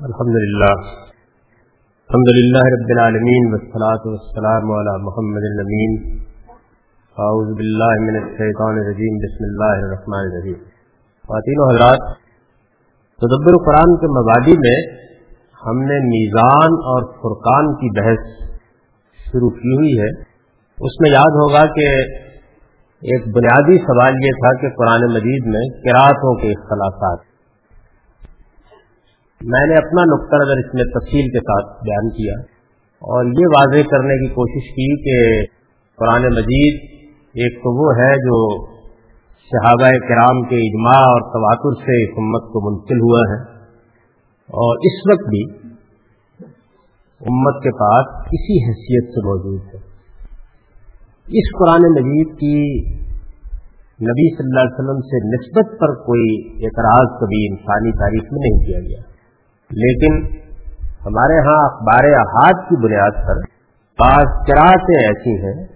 الحمد للہ الحمد للہ رب العالمین والصلاة والسلام على محمد الامین اعوذ باللہ من الشیطان الرجیم بسم اللہ الرحمن الرحیم خواتین و حضرات، تدبر قرآن کے مبادی میں ہم نے میزان اور فرقان کی بحث شروع کی ہوئی ہے۔ اس میں یاد ہوگا کہ ایک بنیادی سوال یہ تھا کہ قرآن مجید میں کراطوں کے اختلافات میں نے اپنا نقطہ نظر اس میں تفصیل کے ساتھ بیان کیا اور یہ واضح کرنے کی کوشش کی کہ قرآن مجید ایک تو وہ ہے جو صحابہ کرام کے اجماع اور تواتر سے اس امت کو منتقل ہوا ہے اور اس وقت بھی امت کے پاس کسی حیثیت سے موجود ہے۔ اس قرآن مجید کی نبی صلی اللہ علیہ وسلم سے نسبت پر کوئی اعتراض کبھی انسانی تاریخ میں نہیں کیا گیا۔ لیکن ہمارے ہاں اخبار احاد کی بنیاد پر بعض کراطیں ایسی ہیں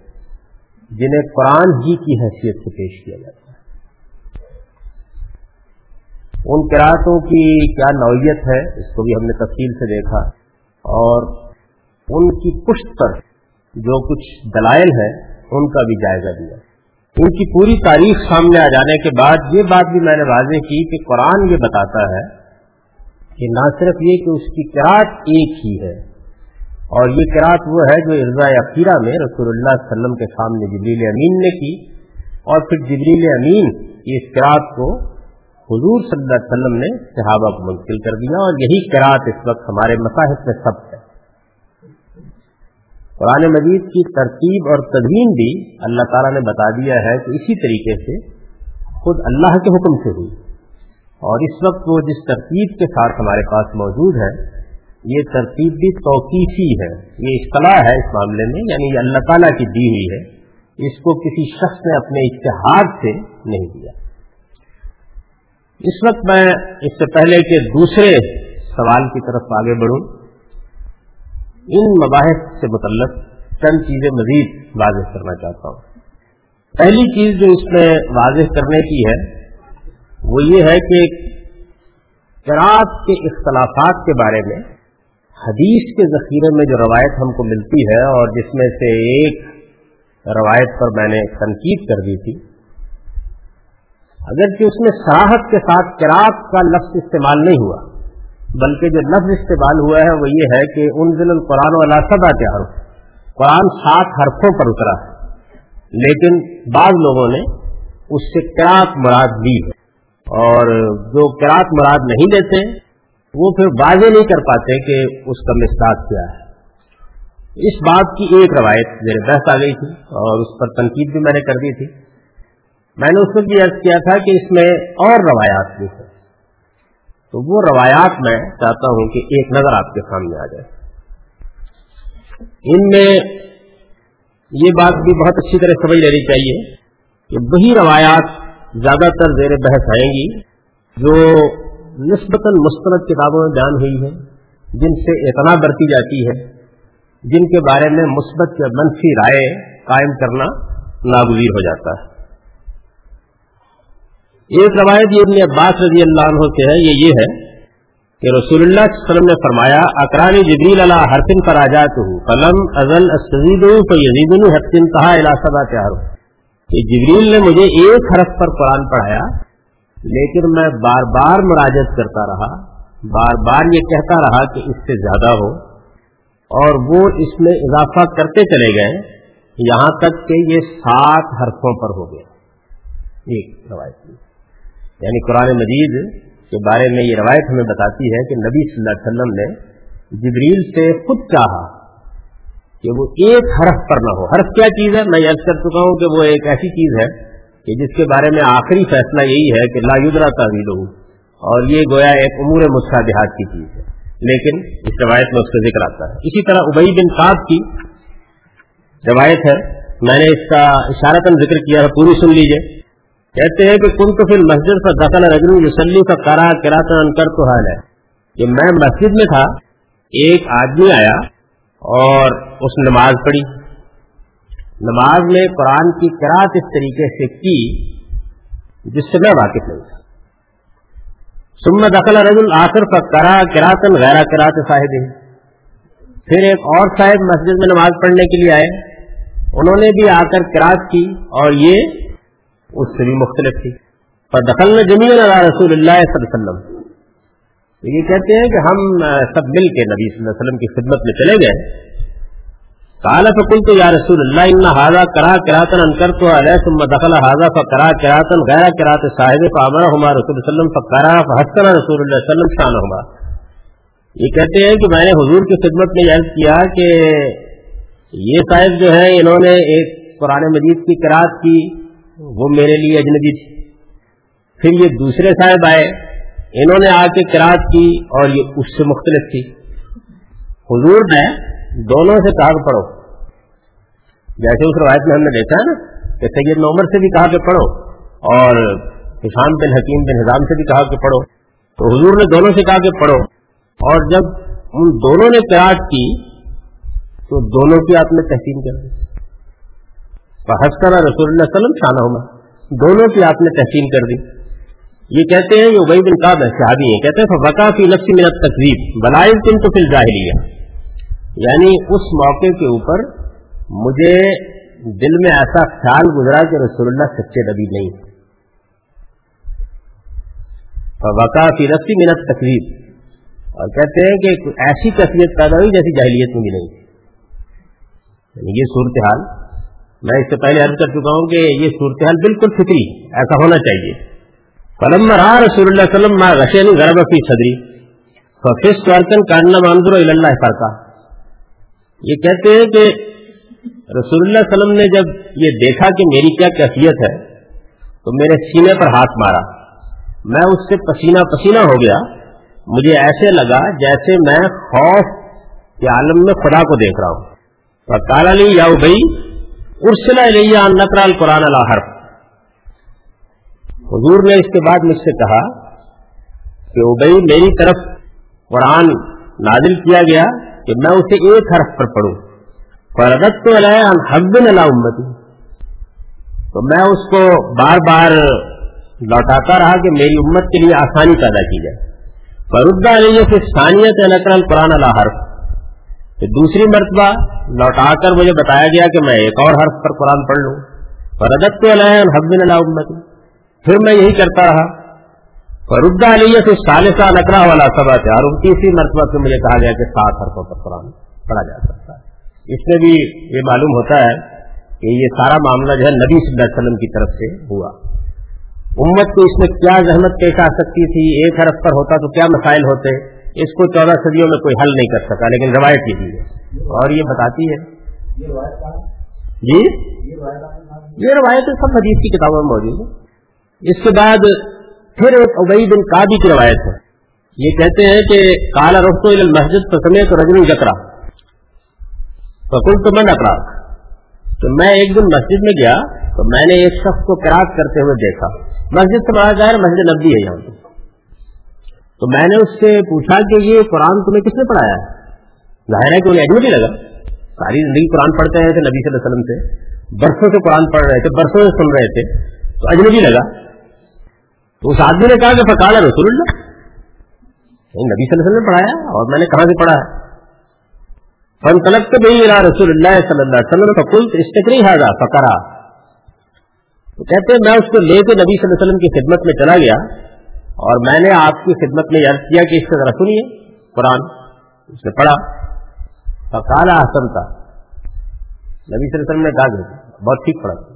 جنہیں قرآن ہی کی حیثیت سے پیش کیا جاتا ہے۔ ان کراطوں کی کیا نوعیت ہے اس کو بھی ہم نے تفصیل سے دیکھا اور ان کی پشت پر جو کچھ دلائل ہے ان کا بھی جائزہ دیا۔ ان کی پوری تاریخ سامنے آ جانے کے بعد یہ بات بھی میں نے واضح کی کہ قرآن یہ بتاتا ہے کہ نہ صرف یہ کہ اس کی کراط ایک ہی ہے، اور یہ کراط وہ ہے جو ارزا اخیرہ میں رسول اللہ علیہ وسلم کے سامنے جبریل امین نے کی، اور پھر جبریل امین اس کراط کو حضور صلی اللہ علیہ وسلم نے صحابہ کو منتقل کر دیا، اور یہی کراط اس وقت ہمارے مصاحب میں سب ہے۔ قرآن مجید کی ترتیب اور تدوین بھی اللہ تعالیٰ نے بتا دیا ہے کہ اسی طریقے سے خود اللہ کے حکم سے ہوئی۔ اور اس وقت وہ جس ترتیب کے ساتھ ہمارے پاس موجود ہے، یہ ترتیب بھی توقیفی ہے۔ یہ اصطلاح ہے اس معاملے میں یعنی یہ اللہ تعالیٰ کی دی ہوئی ہے۔ اس کو کسی شخص نے اپنے اشتہار سے نہیں دیا۔ اس وقت میں اس سے پہلے کہ دوسرے سوال کی طرف آگے بڑھوں۔ ان مباحث سے متعلق چند چیزیں مزید واضح کرنا چاہتا ہوں۔ پہلی چیز جو اس میں واضح کرنے کی ہے وہ یہ ہے کہ کراط کے اختلافات کے بارے میں، حدیث کے ذخیرے میں جو روایت ہم کو ملتی ہے، اور جس میں سے ایک روایت پر میں نے تنقید کر دی تھی، اگرچہ اس میں سراہد کے ساتھ کراط کا لفظ استعمال نہیں ہوا، بلکہ جو لفظ استعمال ہوا ہے، وہ یہ ہے کہ ان دن قرآن والا سدا تیار قرآن سات حرفوں پر اترا ہے، لیکن بعض لوگوں نے اس سے کراط مراد دی ہے۔ اور جو کراط مراد نہیں دیتے، وہ پھر واضح نہیں کر پاتے کہ اس کا مستاق کیا ہے۔ اس بات کی ایک روایت میرے بحث آ گئی تھی اور اس پر تنقید بھی میں نے کر دی تھی۔ میں نے اس کو بھی عرض کیا تھا کہ اس میں اور روایات بھی ہیں۔ تو وہ روایات میں چاہتا ہوں کہ ایک نظر آپ کے سامنے آ جائے۔ ان میں یہ بات بھی بہت اچھی طرح سمجھ لینی چاہیے کہ وہی روایات زیادہ تر زیر بحث آئیں گی، جو نسبتاً مستند کتابوں میں بیان ہوئی ہے جن سے اتنا برتی جاتی ہے، جن کے بارے میں مثبت یا منفی رائے قائم کرنا ناگزیر ہو جاتا ہے۔ ایک روایت یہ ابن عباس رضی اللہ عنہ سے ہے، یہ یہ ہے کہ رسول اللہ صلی اللہ علیہ وسلم نے فرمایا اکرانی جبریل اللہ حرفن پر آ جاتا ہوں قلم ازل اسید ہوں تو یزید حسن کہا الاسبا تیار ہوں کہ جبریل نے مجھے ایک حرف پر قرآن پڑھایا، لیکن میں بار بار مراجت کرتا رہا، بار بار یہ کہتا رہا کہ اس سے زیادہ ہو، اور وہ اس میں اضافہ کرتے چلے گئے، یہاں تک کہ یہ سات حرفوں پر ہو گیا ایک روایت یعنی قرآن مجید کے بارے میں یہ روایت ہمیں بتاتی ہے کہ نبی صلی اللہ علیہ وسلم نے جبریل سے خود چاہا کہ وہ ایک حرف پر نہ ہو۔ حرف کیا چیز ہے؟ میں یاد کر چکا ہوں کہ وہ ایک ایسی چیز ہے کہ جس کے بارے میں آخری فیصلہ یہی ہے کہ لا یدرا تعویل ہوں اور یہ گویا ایک امور مسادحات کی چیز ہے۔ لیکن اس روایت میں اس کا ذکر آتا ہے۔ اسی طرح ابئی بن صاحب کی روایت ہے۔ میں نے اس کا اشارتن ذکر کیا ہے، پوری سن لیجیے۔ کہتے ہیں کہ کن تو پھر مسجد پر دخل رجنو یوسلی کا کرا کراطن کر تو حال ہے کہ میں مسجد میں تھا، ایک آدمی آیا اور اس نے نماز پڑھی۔ نماز میں قرآن کی کراط اس طریقے سے کی جس سے میں واقف نہیں تھا۔ سم دخل رجل آخر کرا کراطن غیر کراط صاحب پھر ایک اور صاحب مسجد میں نماز پڑھنے کے لیے آئے۔ انہوں نے بھی آ کر کراط کی اور یہ اس سے بھی مختلف تھی۔ پر دخل میں جمیل رسول اللہ صلی اللہ علیہ وسلم۔ یہ کہتے ہیں کہ ہم سب مل کے نبی صلی اللہ علیہ وسلم کی خدمت میں چلے گئے۔ کالا فکل تو یا رسول اللہ، ان حاضہ کرا کراطن انکر تو علیہ ثم دخل حاضہ فکرا کراطن غیر کرات صاحب فامر ہما رسول وسلم فکرا فحسن رسول اللہ وسلم شان ہما یہ کہتے ہیں کہ میں نے حضور کی خدمت میں عرض کیا کہ یہ صاحب جو ہے انہوں نے ایک قرآن مجید کی کراط کی، وہ میرے لیے اجنبی تھی۔ پھر یہ دوسرے صاحب آئے۔ انہوں نے آ کے کراط کی اور یہ اس سے مختلف تھی۔ حضور نے دونوں سے کہا کہ پڑھو۔ جیسے اس روایت میں ہم نے دیکھا ہے نا کہ سید نومر سے بھی کہا کہ پڑھو اور کسان بن حکیم بن حضام سے بھی کہا کہ پڑھو۔ تو حضور نے دونوں سے کہا کہ پڑھو۔ اور جب ان دونوں نے کراط کی تو دونوں کی آپ نے تحسین کر دی۔ ہنس رسول اللہ وسلم شانہ ہونا دونوں کی آپ نے تحسین کر دی۔ یہ کہتے ہیں یہ بن قاب صحابی ہیں. کہتے ہیں وقا فی نفسی منت تقریب بلائز تم تو پھر ظاہری یعنی اس موقع کے اوپر مجھے دل میں ایسا خیال گزرا کہ رسول اللہ سچے نبی نہیں وقا فی نفسی منت تقریب اور کہتے ہیں کہ ایسی کثیت پیدا ہوئی جیسی جاہلیت میں بھی نہیں یعنی یہ صورتحال، میں اس سے پہلے عرض کر چکا ہوں کہ یہ صورتحال بالکل فکری ایسا ہونا چاہیے۔ فلم را رسول اللہ وسلم ما غشین غرب فی صدری ففس ورکن کاننا منظر اللہ فرقا. یہ کہتے ہیں کہ رسول اللہ وسلم نے جب یہ دیکھا کہ میری کیا کیفیت ہے، تو میرے سینے پر ہاتھ مارا۔ میں اس سے پسینہ پسینہ ہو گیا۔ مجھے ایسے لگا جیسے میں خوف کے عالم میں خدا کو دیکھ رہا ہوں۔ کالا لی یا بھائی ارسلا علیہ نقرال قرآن اللہ حرف۔ حضور نے اس کے بعد مجھ سے کہا کہ ابئی میری طرف قرآن نازل کیا گیا کہ میں اسے ایک حرف پر پڑھوں۔ فردت تو حب اللہ امتی تو میں اس کو بار بار لوٹاتا رہا کہ میری امت کے لیے آسانی پیدا کی جائے۔ فردا علیہ پھر ثانیت نقرل قرآن اللہ حرف۔ کہ دوسری مرتبہ لوٹا کر مجھے بتایا گیا کہ میں ایک اور حرف پر قرآن پڑھ لوں۔ فردت تو اللہ حب اللہ امتی پھر میں یہی کرتا رہا۔ فردا علیہ سے سالسہ نکرا والا سبا تھا اور تیسری مرتبہ سے مجھے کہا گیا کہ سات حرفوں پر قرآن پڑھا جا سکتا ہے۔ اس میں بھی یہ معلوم ہوتا ہے کہ یہ سارا معاملہ جو ہے نبی صلی اللہ علیہ وسلم کی طرف سے ہوا۔ امت کو اس میں کیا زحمت پیش آ سکتی تھی؟ ایک حرف پر ہوتا تو کیا مسائل ہوتے؟ اس کو چودہ صدیوں میں کوئی حل نہیں کر سکا، لیکن روایت یہ ہے۔ اور یہ بتاتی ہے۔ جی؟ یہ روایت سب حدیث کی کتابوں میں موجود ہے اس کے بعد پھر ایک ابئی بن کابی کی روایت ہے۔ یہ کہتے ہیں کہ کالا رخ مسجد تو سمیت رجن جکرا۔ فکل تو میں نکرا تو میں ایک دن مسجد میں گیا تو میں نے ایک شخص کو کراس کرتے ہوئے دیکھا۔ مسجد سے بڑا ظاہر مسجد نبی ہے یہاں۔ پہ تو میں نے اس سے پوچھا کہ یہ قرآن تمہیں کس نے پڑھایا؟ ہے ظاہر ہے کہ انہیں اجمبی لگا۔ ساری زندگی قرآن پڑھتے رہے تھے نبی صلی اللہ علیہ وسلم سے۔ برسوں سے قرآن پڑھ رہے تھے، برسوں سے سن رہے تھے۔ تو اجنبی لگا۔ تو اس آدمی نے کہا کہ فکال رسول اللہ۔ نبی صلی اللہ علیہ وسلم نے پڑھایا اور میں نے کہاں سے پڑھا؟ ہے فن طلب تو بھائی رسول اللہ صلی اللہ علیہ وسلم فکل استقری حاضا فکرا تو کہتے ہیں، میں اس کو لے کے نبی صلی اللہ علیہ وسلم کی خدمت میں چلا گیا اور میں نے آپ کی خدمت میں یاد کیا کہ اس سے ذرا سنیے قرآن۔ اس نے پڑھا۔ فکالا حسن تھا نبی صلی اللہ علیہ وسلم نے کہا بہت ٹھیک پڑھا۔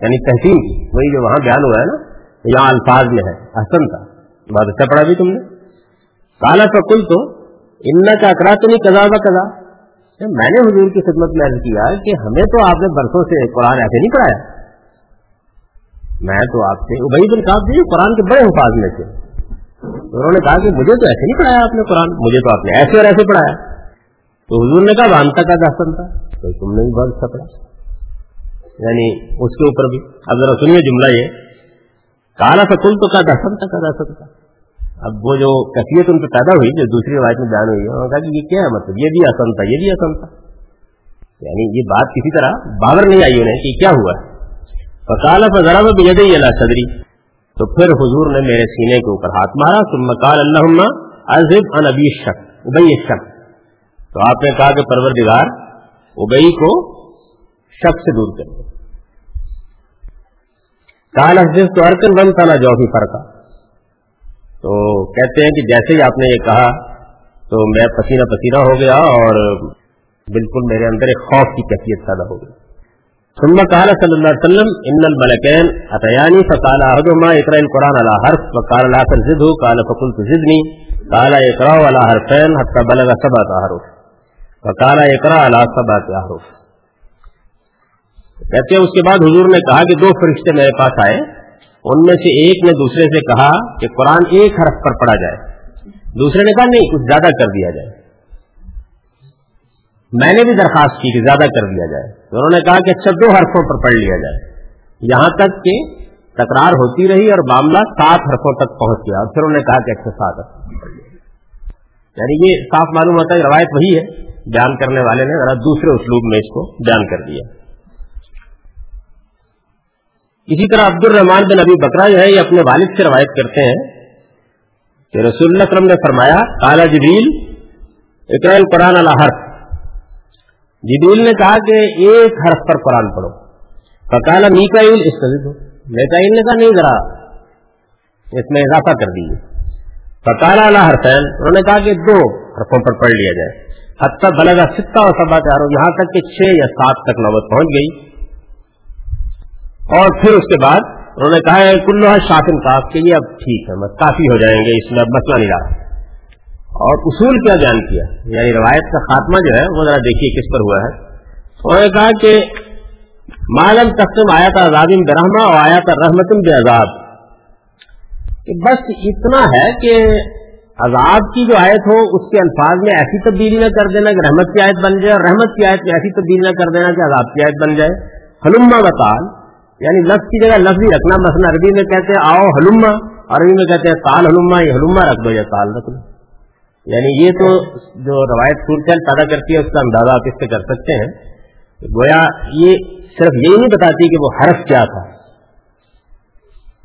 یعنی تحسین کی، وہی جو وہاں بیان ہوا ہے نا۔ یہاں الفاظ میں ہے حسن تھا بہت اچھا پڑھا بھی تم نے؟ کالا فکل تو ان کا اکرا تو نہیں کزا کزا میں نے حضور کی خدمت میں عرض کیا کہ ہمیں تو آپ نے برسوں سے قرآن ایسے نہیں پڑھایا۔ میں تو آپ سے ابئی بن صاحب جی قرآن کے بڑے حفاظ میں تھے انہوں نے کہا کہ مجھے تو ایسے نہیں پڑھایا آپ نے قرآن، مجھے تو آپ نے ایسے اور ایسے پڑھایا۔ تو حضور نے کہا، وانتا کا داستان تھا۔ تو تم نے بھی بہت اچھا پڑھا یعنی اس کے اوپر بھی۔ اب ذرا سنیے جملہ یہ۔ کالا فکل تو کا دسم تھا کا دسم تھا اب وہ جو کیفیت ان پہ پیدا ہوئی، جو دوسری روایت میں بیان ہوئی انہوں نے کہا کہ یہ کیا ہے مطلب؟ یہ بھی آسن تھا یہ بھی آسن تھا یعنی یہ بات کسی طرح باور نہیں آئی انہیں کہ کیا ہوا ہے۔ فکالا فضرا میں بجے اللہ صدری تو پھر حضور نے میرے سینے کے اوپر ہاتھ مارا، ثم قال اللہم عزب ان ابی شک ابئی شک تو آپ نے کہا کہ پروردگار ابئی کو شک سے دور کر دو کال حضرت تو ارکن بن تھا نا جو بھی فرقہ تو کہتے ہیں کہ جیسے ہی آپ نے یہ کہا، تو میں پسینہ پسینہ ہو گیا اور بالکل میرے اندر ایک خوف کی کیفیت پیدا ہو گئی۔ ثم قال صلی اللہ علیہ وسلم، ان الملكين اتياني فقال احدهما اقرا القران على حرف وقال لا تزده قال فقلت زدني قال اقرا على حرفين حتى بلغ سبعه احرف وقال اقرا على سبعه احرف۔ کہتے ہیں اس کے بعد حضور نے کہا کہ دو فرشتے میرے پاس آئے۔ ان میں سے ایک نے دوسرے سے کہا کہ قرآن ایک حرف پر پڑھا جائے۔ دوسرے نے کہا نہیں، کچھ زیادہ کر دیا جائے۔ میں نے بھی درخواست کی کہ زیادہ کر دیا جائے۔ تو انہوں نے کہا کہ اچھا دو حرفوں پر پڑھ لیا جائے۔ یہاں تک کہ تکرار ہوتی رہی اور معاملہ سات حرفوں تک پہنچ گیا۔ اور پھر انہوں نے کہا کہ اچھا سات حرف۔ یعنی یہ صاف معلوم ہوتا ہے، روایت وہی ہے۔ بیان کرنے والے نے ذرا دوسرے اسلوب میں اس کو بیان کر دیا۔ اسی طرح عبد الرحمان بن ابی بکرا جو ہے یہ اپنے والد سے روایت کرتے ہیں کہ رسول اللہ وسلم نے فرمایا کالا جبیل اقرا القرآن الحرف جبیل نے کہا کہ ایک حرف پر قرآن پڑھو۔ فکالا میکائل استدید ہو میکائل نے کہا، نہیں ذرا، اس میں اضافہ کر دیجیے فکالا اللہ حرفین، انہوں نے کہا کہ دو حرفوں پر پڑھ لیا جائے۔ حتیٰ بلگا ستا اور سبا چاروں یہاں تک کہ چھ یا سات تک نوبت پہنچ گئی۔ اور پھر اس کے بعد انہوں نے کہا کلو شافن کاف کے یہ اب ٹھیک ہے کافی ہو جائیں گے، اس میں اب مسئلہ نہیں رہا. اور اصول کیا بیان کیا؟ یعنی روایت کا خاتمہ جو ہے، وہ ذرا دیکھیے کس پر ہوا ہے۔ انہوں نے کہا کہ مالم تقسیم آیا تھا آزادی برہما اور آیا تھا رحمت بے عذاب بس اتنا ہے کہ عذاب کی جو آیت ہو، اس کے الفاظ میں ایسی تبدیلی نہ کر دینا کہ رحمت کی آیت بن جائے اور رحمت کی آیت میں ایسی تبدیلی نہ کر دینا کہ عذاب کی آیت بن جائے۔ حلما وطال یعنی لفظ کی جگہ لفظ ہی رکھنا، مثلا عربی میں کہتے ہیں آؤ حلما عربی میں کہتے ہیں تال حلما یہ حلما رکھ دو یا تال رکھ دو۔ یعنی یہ تو جو روایت صورتحال پیدا کرتی ہے، اس کا اندازہ آپ اس سے کر سکتے ہیں۔ گویا یہ صرف یہی نہیں بتاتی کہ وہ حرف کیا تھا۔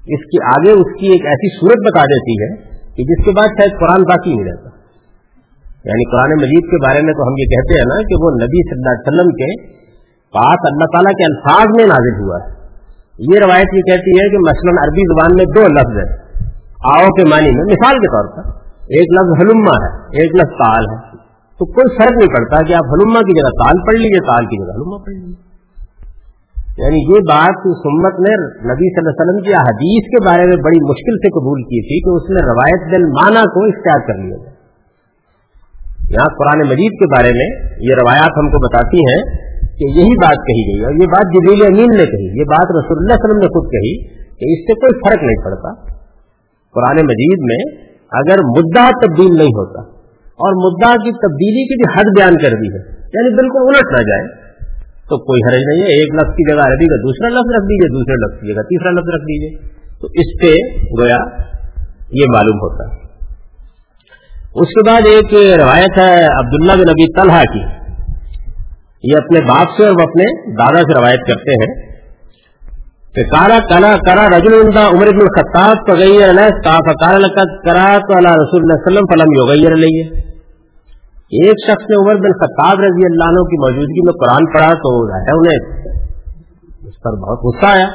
اس کے آگے اس کی ایک ایسی صورت بتا دیتی ہے کہ جس کے بعد شاید قرآن باقی نہیں رہتا۔ یعنی قرآن مجید کے بارے میں تو ہم یہ کہتے ہیں نا کہ وہ نبی صلی اللہ علیہ وسلم کے پاس اللہ تعالیٰ کے الفاظ میں نازل ہوا ہے۔ یہ روایت یہ کہتی ہے کہ مثلاً عربی زبان میں دو لفظ ہیں، آؤ کے معنی میں، مثال کے طور پر، ایک لفظ ہلما ہے، ایک لفظ تال ہے۔ تو کوئی فرق نہیں پڑتا کہ آپ ہلما کی جگہ تال پڑھ لیجیے تال کی جگہ ہلما پڑھ لیجیے یعنی یہ بات سمت نے نبی صلی اللہ علیہ وسلم کی حدیث کے بارے میں بڑی مشکل سے قبول کی تھی کہ اس نے روایت دل مانا کو اختیار کر لیا۔ یہاں قرآن مجید کے بارے میں یہ روایات ہم کو بتاتی ہیں کہ یہی بات کہی گئی اور یہ بات جبیل امین نے کہی، یہ بات رسول اللہ علیہ وسلم نے خود کہی کہ اس سے کوئی فرق نہیں پڑتا۔ قرآن مجید میں اگر مدعا تبدیل نہیں ہوتا اور مدعا کی تبدیلی کی بھی حد بیان کر دی ہے یعنی بالکل الٹ نہ جائے، تو کوئی حرج نہیں ہے، ایک لفظ کی جگہ عربی کا دوسرا لفظ رکھ دیجیے دوسرے لفظ کی جگہ تیسرا لفظ رکھ دیجیے تو اس پہ گویا یہ معلوم ہوتا ہے۔ اس کے بعد ایک روایت ہے عبداللہ بن نبی طلحہ کی۔ یہ اپنے باپ سے اور وہ اپنے دادا سے روایت کرتے ہیں کہ کالا کلا کرا رجل عمر ابن الخطاب فغیر علیہ فقال لقد قرات علی رسول اللہ وسلم فلم یغیر علیہ ایک شخص نے عمر بن خطاب رضی اللہ عنہ کی موجودگی میں قرآن پڑھا تو ظاہر انہیں، اس پر بہت غصہ آیا۔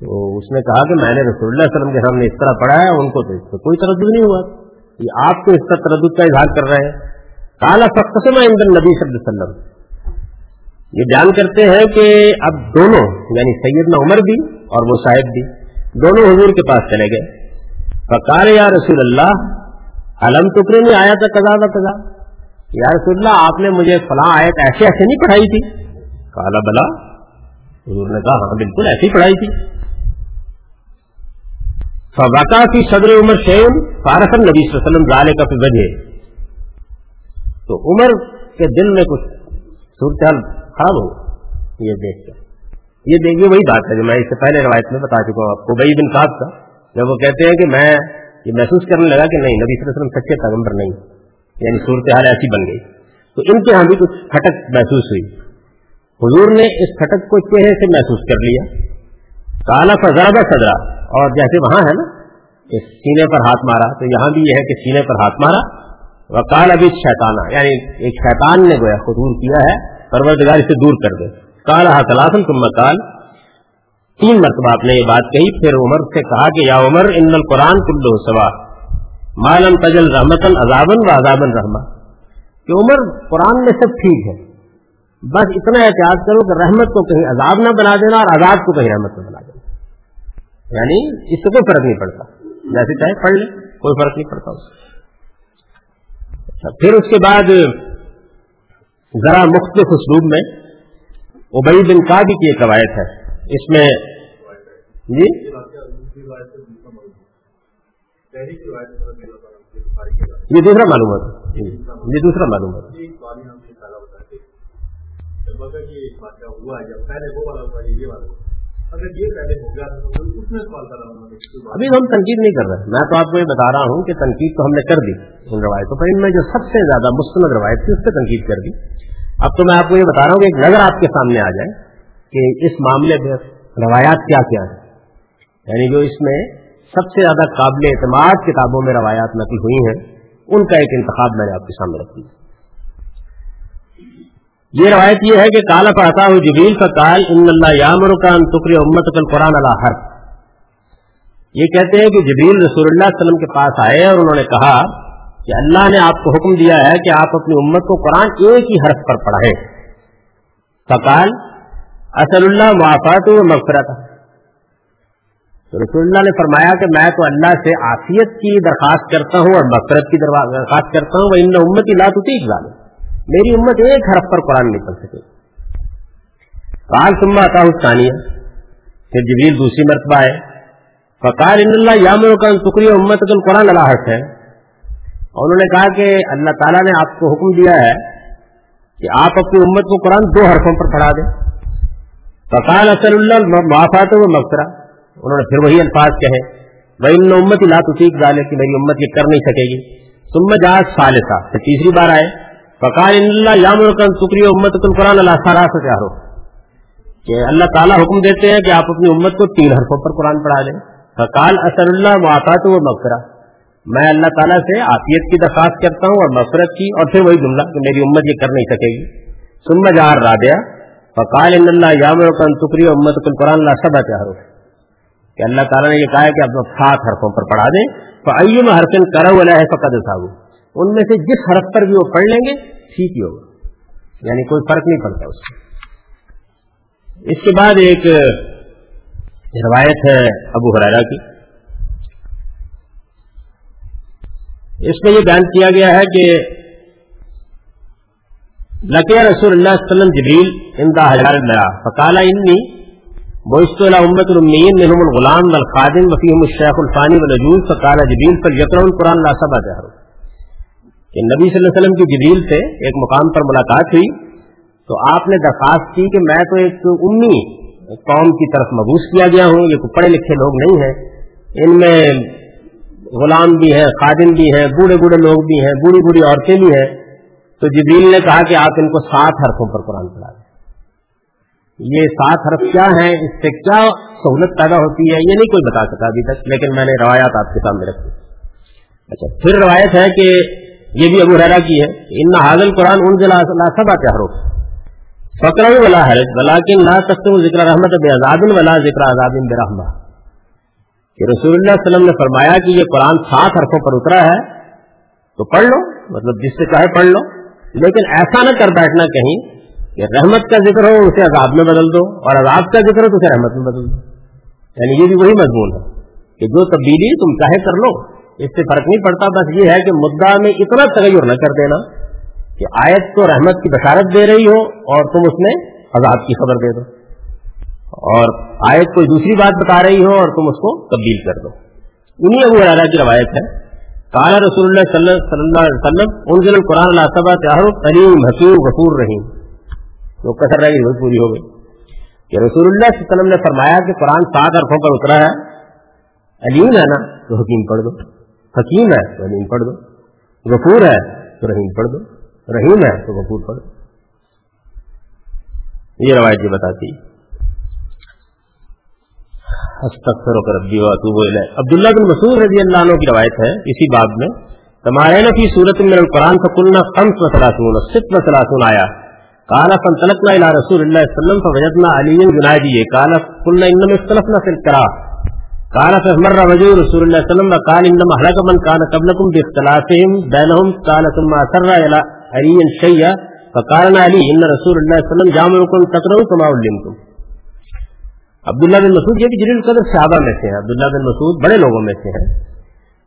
تو اس نے کہا کہ میں نے رسول اللہ علیہ وسلم کے سامنے اس طرح پڑھا ہے، ان کو تو اس سے کوئی تردد نہیں ہوا۔ یہ آپ کو اس کا تردد کا اظہار کر رہے ہیں۔ کالا سخت سے میں اندر نبی صلی اللہ علیہ وسلم. یہ بیان کرتے ہیں کہ اب دونوں یعنی سیدنا عمر بھی اور وہ صاحب بھی، دونوں حضور کے پاس چلے گئے۔ فکار یا رسول اللہ، علم ٹکڑے میں آیا تھا کزا کزا یا رسول اللہ، آپ نے مجھے فلاں آیت ایسے ایسے نہیں پڑھائی تھی؟ کالا بلا، حضور نے کہا ہاں بالکل ایسی پڑھائی تھی۔ فوقا کی صدر عمر شیون فارسن نبی صلی اللہ علیہ وسلم ظالے کا وجہ تو عمر کے دل میں کچھ صورتحال خراب ہو یہ دیکھ کر یہ دیکھیے وہی بات ہے جو میں اس سے پہلے روایت میں بتا چکا ہوں آپ کو۔ بئی بن صاحب کا جب وہ کہتے ہیں کہ میں یہ محسوس کرنے لگا کہ نہیں، نبی صلی اللہ علیہ وسلم سچے پیغمبر نہیں۔ یعنی صورتحال ایسی بن گئی۔ تو ان کے ہاں بھی کچھ کھٹک محسوس ہوئی۔ حضور نے اس کھٹک کو چہرے سے محسوس کر لیا۔ کالا فضرا صدرا۔ اور جیسے وہاں ہے نا کہ سینے پر ہاتھ مارا۔ تو یہاں بھی یہ ہے کہ سینے پر ہاتھ مارا۔ وکال ابھی شیطانہ یعنی ایک شیطان نے گویا خطور کیا ہے، پروردگار اسے دور کر دے۔ کال کلاسن تم مکال تین مرتبہ آپ نے یہ بات کہی، پھر عمر سے کہا کہ یا عمر، ان القرآن کلو سوا مالم تجل رحمتن عذابن و عذابن رحمہ کہ عمر قرآن میں سب ٹھیک ہے، بس اتنا احتیاط کرو کہ رحمت کو کہیں عذاب نہ بنا دینا اور عذاب کو کہیں رحمت نہ بنا دینا۔ یعنی اس سے کوئی فرق نہیں پڑتا۔ جیسے چاہے پڑھ لے، کوئی فرق نہیں پڑتا اس اچھا اچھا، پھر اس کے بعد ذرا مختلف اسلوب میں ابئی بن کابی کی ایک روایت ہے۔ اس میں جی؟ یہ دوسرا معلوم ہے۔ جی، یہ دوسرا معلوم ہے۔ ابھی ہم تنقید نہیں کر رہے۔ میں تو آپ کو یہ بتا رہا ہوں کہ تنقید تو ہم نے کر دی ان روایتوں پر۔ ان میں جو سب سے زیادہ مستند روایت تھی اس پہ تنقید کر دی۔ اب تو میں آپ کو یہ بتا رہا ہوں کہ ایک نظر آپ کے سامنے آ جائے کہ اس معاملے میں روایات کیا کیا ہیں۔ یعنی جو اس میں سب سے زیادہ قابل اعتماد کتابوں میں روایات نقل ہوئی ہیں، ان کا ایک انتخاب میں نے آپ کے سامنے رکھ دیا۔ یہ روایت یہ ہے کہ کالا پڑھتا ہوں جبیل کا کال ان اللہ یامر کان تکری امت کل قرآن اللہ حرف. یہ کہتے ہیں کہ جبیل رسول اللہ علیہ وسلم کے پاس آئے اور انہوں نے کہا کہ اللہ نے آپ کو حکم دیا ہے کہ آپ اپنی امت کو قرآن ایک ہی حرف پر پڑھیں فقال، اصل اللہ معافات و مغفرت۔ رسول اللہ نے فرمایا کہ میں تو اللہ سے آفیت کی درخواست کرتا ہوں اور مغفرت کی درخواست کرتا ہوں وہ ان امت کی لات ہوتی میری امت ایک حرف پر قرآن نہیں پڑھ سکے۔ قال سما عطا ثانیہ پھر جبیل دوسری مرتبہ ہے فقال ان اللہ یام کا ٹکری امت کا قرآن اللہ حرف ہے۔ اور انہوں نے کہا کہ اللہ تعالیٰ نے آپ کو حکم دیا ہے کہ آپ اپنی امت کو قرآن دو حرفوں پر پڑھا دیں۔ فقال اصل اللہ معافات و مغفرہ انہوں نے پھر وہی الفاظ کہے۔ وہ ان امت لا تصیق ڈالے کہ میری امت یہ کر نہیں سکے گی۔ ثم جاز ثالثہ پھر تیسری بار آئے۔ فقال ان اللہ یام الکن شکری امت القرآن اللہ سارا سے کہ اللہ تعالیٰ حکم دیتے ہیں کہ آپ اپنی امت کو تین حرفوں پر قرآن پڑھا دیں۔ فقال اصل اللہ معافات و مغفرہ میں اللہ تعالیٰ سے عافیت کی درخواست کرتا ہوں اور مغفرت کی اور پھر وہی جملہ کہ میری امت یہ کر نہیں سکے گی۔ ثم جار رابعہ فقال ان اللہ یام الکن شکری امت القرآن اللہ سب چاہو کہ اللہ تعالیٰ نے یہ کہا ہے کہ آپ سات حرفوں پر پڑھا دیں۔ تو حرفن کرو ہے فقد صاحب ان میں سے جس حرف پر بھی وہ پڑھ لیں گے، ٹھیک ہی ہوگا۔ یعنی کوئی فرق نہیں پڑتا اس سے اس کے بعد ایک روایت ہے ابو حرارا کی۔ اس میں یہ بیان کیا گیا ہے کہ لکیہ رسول اللہ علیہ وسلم جبریل اندا ہزار فقالا انی بوشت امت المین منہم الغلام والخادم وفیہم الشیخ الفانی والعجوز، فقال جبریل فلیقرأ القرآن لا سبا جہر کہ نبی صلی اللہ علیہ وسلم کی جبریل سے ایک مقام پر ملاقات ہوئی تو آپ نے درخواست کی کہ میں تو ایک امی قوم کی طرف مبوس کیا گیا ہوں، یہ پڑھے لکھے لوگ نہیں ہیں۔ ان میں غلام بھی ہیں، خادم بھی ہیں، بوڑھے بوڑھے لوگ بھی ہیں، بوڑھی بوڑھی عورتیں بھی ہیں۔ تو جبریل نے کہا کہ آپ ان کو سات حرفوں پر قرآن پڑھا دیں۔ یہ سات حرف کیا ہیں؟ اس سے کیا سہولت پیدا ہوتی ہے؟ یہ نہیں کوئی بتا سکا ابھی تک، لیکن میں نے روایات آپ کے سامنے رکھی۔ اچھا پھر روایت ہے کہ یہ بھی ابو رحرا کی ہے ان حاضل قرآن ان سب آتے حروف فکر ولا حرج ولاکن لا سکتے ذکر رحمت بے آزادن ولا ذکر آزاد بے رحمہ کہ رسول اللہ علیہ وسلم نے فرمایا کہ یہ قرآن سات حرفوں پر اترا ہے، تو پڑھ لو مطلب جس سے چاہے پڑھ لو. لیکن ایسا نہ کر بیٹھنا کہیں کہ رحمت کا ذکر ہو، اسے عذاب میں بدل دو، اور عذاب کا ذکر ہو تو اسے رحمت میں بدل دو. یعنی یہ بھی وہی مضمون ہے کہ جو تبدیلی تم چاہے کر لو اس سے فرق نہیں پڑتا، بس یہ ہے کہ مدعا میں اتنا تغیر نہ کر دینا کہ آیت تو رحمت کی بشارت دے رہی ہو اور تم اس میں عذاب کی خبر دے دو۔ اور آیت کوئی دوسری بات بتا رہی ہو اور تم اس کو تبدیل کر دو۔ انہیں ابو ارادہ کی روایت ہے۔ کالا رسول اللہ صلی اللہ علیہ وسلم، انزل القرآن اللہ صبح علیم حکیم، غفور، رحیم۔ وہ کثر رہی وہ پوری ہو گئی۔ کہ رسول اللہ صلی اللہ علیہ وسلم نے فرمایا کہ قرآن سات ارفوں پر اترا ہے۔ علیم ہے نا، تو حکیم پڑھ دو۔ حکیم ہے تو علیم پڑھ دو۔ غفور ہے تو رحیم پڑھ دو۔ رحیم ہے تو غفور پڑھ دو۔ یہ روایت یہ بتاتی۔ استغفر و ربی و اتوب عبداللہ بن مسعود رضی اللہ عنہ کی روایت ہے اسی باب میں۔ تمہارے نفی صورت میں القرآن فکلنا خمس و سلاسون ست و سلاسون آیا کالا فن تلکنا الى رسول اللہ صلی اللہ علیہ وسلم فوجدنا علی جنادی۔ کالا قلنا انما اختلفنا في القراء۔ قال فمر رجل رسول الله صلى الله عليه وسلم وقال انما هلك من كان قبلكم باختلافهم بينهم قال ثم اثر الى علي شيئا فقال علي ان رسول الله صلى الله عليه وسلم جامعكم تقرؤوا كما علمتم عبداللہ بن مسعود یہ بھی جلیل القدر صحابہ میں سے ہیں۔ عبداللہ بن مسعود بڑے لوگوں میں سے ہیں۔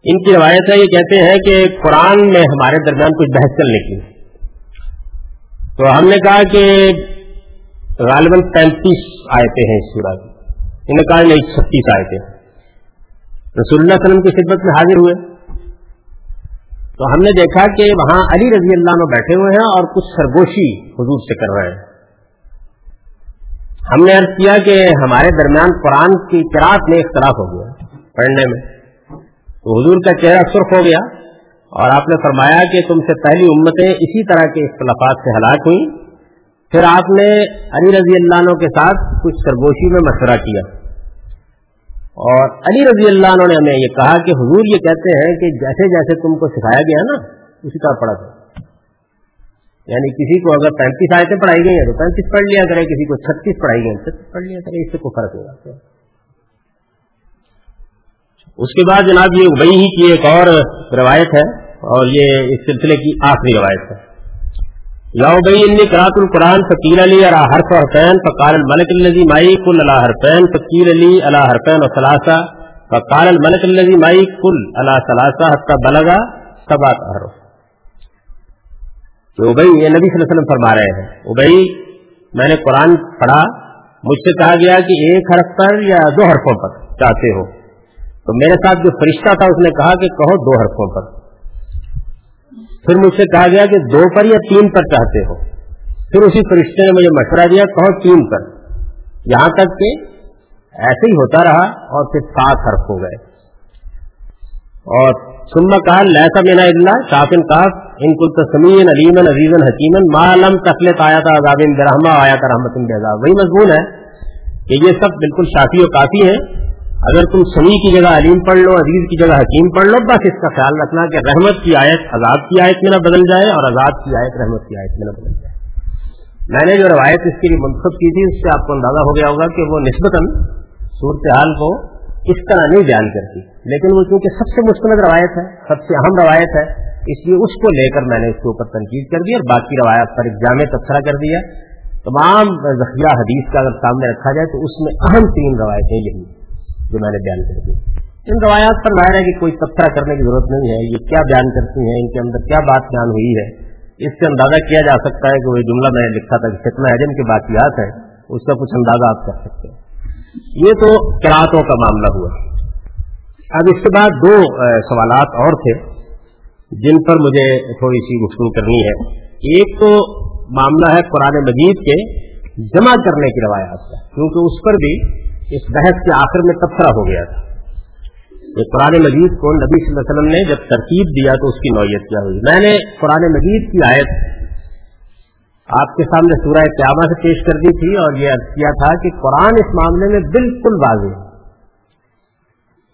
ان کی روایت ہے، یہ کہتے ہیں کہ قرآن میں ہمارے درمیان کچھ بحث چلنے کی۔ تو ہم نے کہا کہ غالباً پینتیس آیتیں ہیں اس سورہ کی۔ انہوں نے کہا نہیں چھتیس آیتیں۔ رسول اللہ علیہ وسلم کی خدمت میں حاضر ہوئے۔ تو ہم نے دیکھا کہ وہاں علی رضی اللہ عنہ بیٹھے ہوئے ہیں اور کچھ سرگوشی حضور سے کر رہے ہیں۔ ہم نے عرض کیا کہ ہمارے درمیان قرآن کی قرآت میں اختلاف ہو گیا پڑھنے میں۔ تو حضور کا چہرہ سرخ ہو گیا اور آپ نے فرمایا کہ تم سے پہلی امتیں اسی طرح کے اختلافات سے ہلاک ہوئیں۔ پھر آپ نے علی رضی اللہ عنہ کے ساتھ کچھ سرگوشی میں مشورہ کیا۔ اور علی رضی اللہ عنہ نے ہمیں یہ کہا کہ حضور یہ کہتے ہیں کہ جیسے جیسے تم کو سکھایا گیا نا، اسی طرح پڑھا تھا یعنی کسی کو اگر پینتیس آیتیں پڑھائی گئی ہیں تو پینتیس پڑھ لیا کرے، کسی کو چھتیس پڑھائی گئی چھتیس پڑھ لیا کرے، اس سے کوئی فرق ہوگا اس کے بعد جناب یہ وہی ہی کی ایک اور روایت ہے اور یہ اس سلسلے کی آخری روایت ہے۔ یاؤ بئی ان قرات القرآن فقیر علی اللہ حرف حسین فقال الملک الزی مائی کل اللہ حرفین فقیر علی اللہ حرفین و ثلاثہ، فقال الملک الزی مائی کل اللہ ثلاثہ حتى بلغا سبات حرف کہ ابئی یہ نبی صلی اللہ علیہ وسلم فرما رہے ہیں ابئی میں نے قرآن پڑھا، مجھ سے کہا گیا کہ ایک حرف پر یا دو حرفوں پر چاہتے ہو۔ تو میرے ساتھ جو فرشتہ تھا، اس نے کہا کہ کہو دو حرفوں پر۔ پھر مجھ سے کہا گیا کہ دو پر یا تین پر چاہتے ہو۔ پھر اسی فرشتے نے مجھے مشورہ دیا، کہو تین پر۔ یہاں تک کہ ایسے ہی ہوتا رہا اور پھر سات حرف ہو گئے۔ اور سما کہا لہسا مینا اللہ کافن کاف ان کل تسمین علیم عزیز حکیمن، ما معلوم تخلت آیا تھا عذاب برہما آیا تھا رحمت بزاب وہی مضمون ہے کہ یہ سب بالکل شافی و کافی ہے اگر تم سمی کی جگہ علیم پڑھ لو، عزیز کی جگہ حکیم پڑھ لو، بس اس کا خیال رکھنا کہ رحمت کی آیت عذاب کی آیت میں نہ بدل جائے اور عذاب کی آیت رحمت کی آیت میں نہ بدل جائے۔ میں نے جو روایت اس کے لیے منتخب کی تھی، اس سے آپ کو اندازہ ہو گیا ہوگا کہ وہ نسبتاً صورتحال کو اس طرح نہیں بیان کرتی۔ لیکن وہ چونکہ سب سے مستند روایت ہے، سب سے اہم روایت ہے، اس لیے اس کو لے کر میں نے اس کے اوپر تنقید کر دی اور باقی روایت پر جامع تبصرہ کر دیا۔ تمام ذخیرہ حدیث کا اگر سامنے رکھا جائے تو اس میں اہم تین روایتیں یہی جو میں نے بیان کر دی۔ ان روایات پر ظاہر ہے کہ کوئی تبصرہ کرنے کی ضرورت نہیں ہے، یہ کیا بیان کرتی ہیں، ان کے اندر کیا بات بیان ہوئی ہے؟ اس سے اندازہ کیا جا سکتا ہے کہ وہ جملہ میں نے لکھا تھا کہ فتنا حجم کے باقیات ہیں، اس کا کچھ اندازہ آپ کر سکتے ہیں۔ یہ تو کراطوں کا معاملہ ہوا۔ اب اس کے بعد دو سوالات اور تھے جن پر مجھے تھوڑی سی گفتگو کرنی ہے۔ ایک تو معاملہ ہے قرآن مجید کے جمع کرنے کی روایات کا، کیونکہ اس پر بھی اس بحث کے آخر میں تبصرہ ہو گیا تھا۔ یہ قرآن مجید کو نبی صلی اللہ علیہ وسلم نے جب ترتیب دیا تو اس کی نوعیت کیا ہوئی؟ میں نے قرآن مجید کی آیت آپ کے سامنے سورہ قیامہ سے پیش کر دی تھی اور یہ عرض کیا تھا کہ قرآن اس معاملے میں بالکل واضح ہے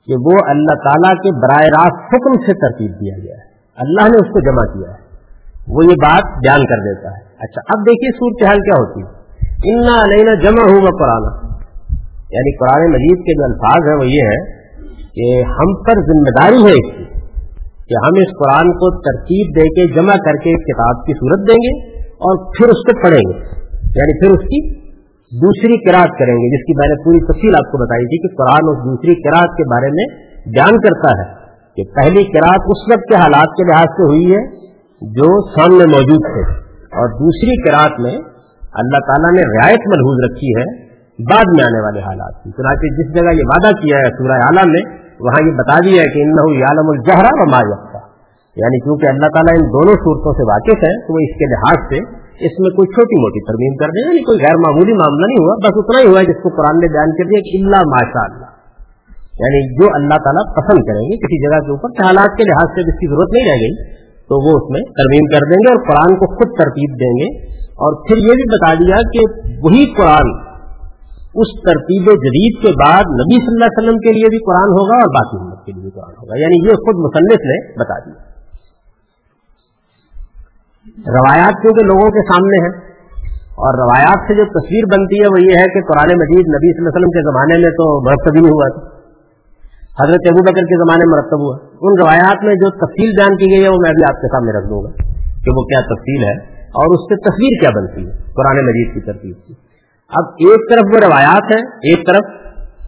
کہ وہ اللہ تعالیٰ کے براہ راست حکم سے ترتیب دیا گیا ہے۔ اللہ نے اس کو جمع کیا ہے۔ وہ یہ بات بیان کر دیتا ہے۔ اچھا اب دیکھیے صورت حال کیا ہوتی ہے۔ ان علینا جمع ہوگا قرآن یعنی قرآن مجید کے جو الفاظ ہیں وہ یہ ہے کہ ہم پر ذمہ داری ہے اس کی کہ ہم اس قرآن کو ترتیب دے کے جمع کر کے اس کتاب کی صورت دیں گے اور پھر اس کو پڑھیں گے۔ یعنی پھر اس کی دوسری کراط کریں گے، جس کی میں نے پوری تفصیل آپ کو بتائی تھی کہ قرآن اس دوسری کراط کے بارے میں بیان کرتا ہے کہ پہلی کراط اس وقت کے حالات کے لحاظ سے ہوئی ہے جو سامنے موجود تھے اور دوسری کراط میں اللہ تعالیٰ نے رعایت ملحوظ رکھی ہے بعد میں آنے والے حالات کی چنانچہ جس جگہ یہ وعدہ کیا ہے سورہ عالم نے، وہاں یہ بتا دیا ہے کہ ان عالم الجہرا و ماجہ یعنی کیونکہ اللہ تعالیٰ ان دونوں صورتوں سے واقف ہے، تو وہ اس کے لحاظ سے اس میں کوئی چھوٹی موٹی ترمیم کر دیں یعنی کوئی غیر معمولی معاملہ نہیں ہوا، بس اتنا ہی ہوا جس کو قرآن نے بیان کر دیا کہ اللہ ماشاء اللہ۔ یعنی جو اللہ تعالیٰ پسند کریں گے کسی جگہ کے اوپر حالات کے لحاظ سے جس کی ضرورت نہیں رہ گئی، تو وہ اس میں ترمیم کر دیں گے اور قرآن کو خود ترتیب دیں گے۔ اور پھر یہ بھی بتا دیا کہ وہی قرآن اس ترتیب جدید کے بعد نبی صلی اللہ علیہ وسلم کے لیے بھی قرآن ہوگا اور باقی امت کے لیے بھی قرآن ہوگا۔ یعنی یہ خود مصنف نے بتا دیا روایات کیونکہ لوگوں کے سامنے ہیں اور روایات سے جو تصویر بنتی ہے وہ یہ ہے کہ قرآن مجید نبی صلی اللہ علیہ وسلم کے زمانے میں تو مرتب ہی نہیں ہوا تھا۔ حضرت ابو بکر کے زمانے میں مرتب ہوا۔ ان روایات میں جو تفصیل بیان کی گئی ہے وہ میں بھی آپ کے سامنے رکھ دوں گا کہ وہ کیا تفصیل ہے اور اس سے تصویر کیا بنتی ہے قرآن مجید کی ترتیب کی اب ایک طرف وہ روایات ہیں، ایک طرف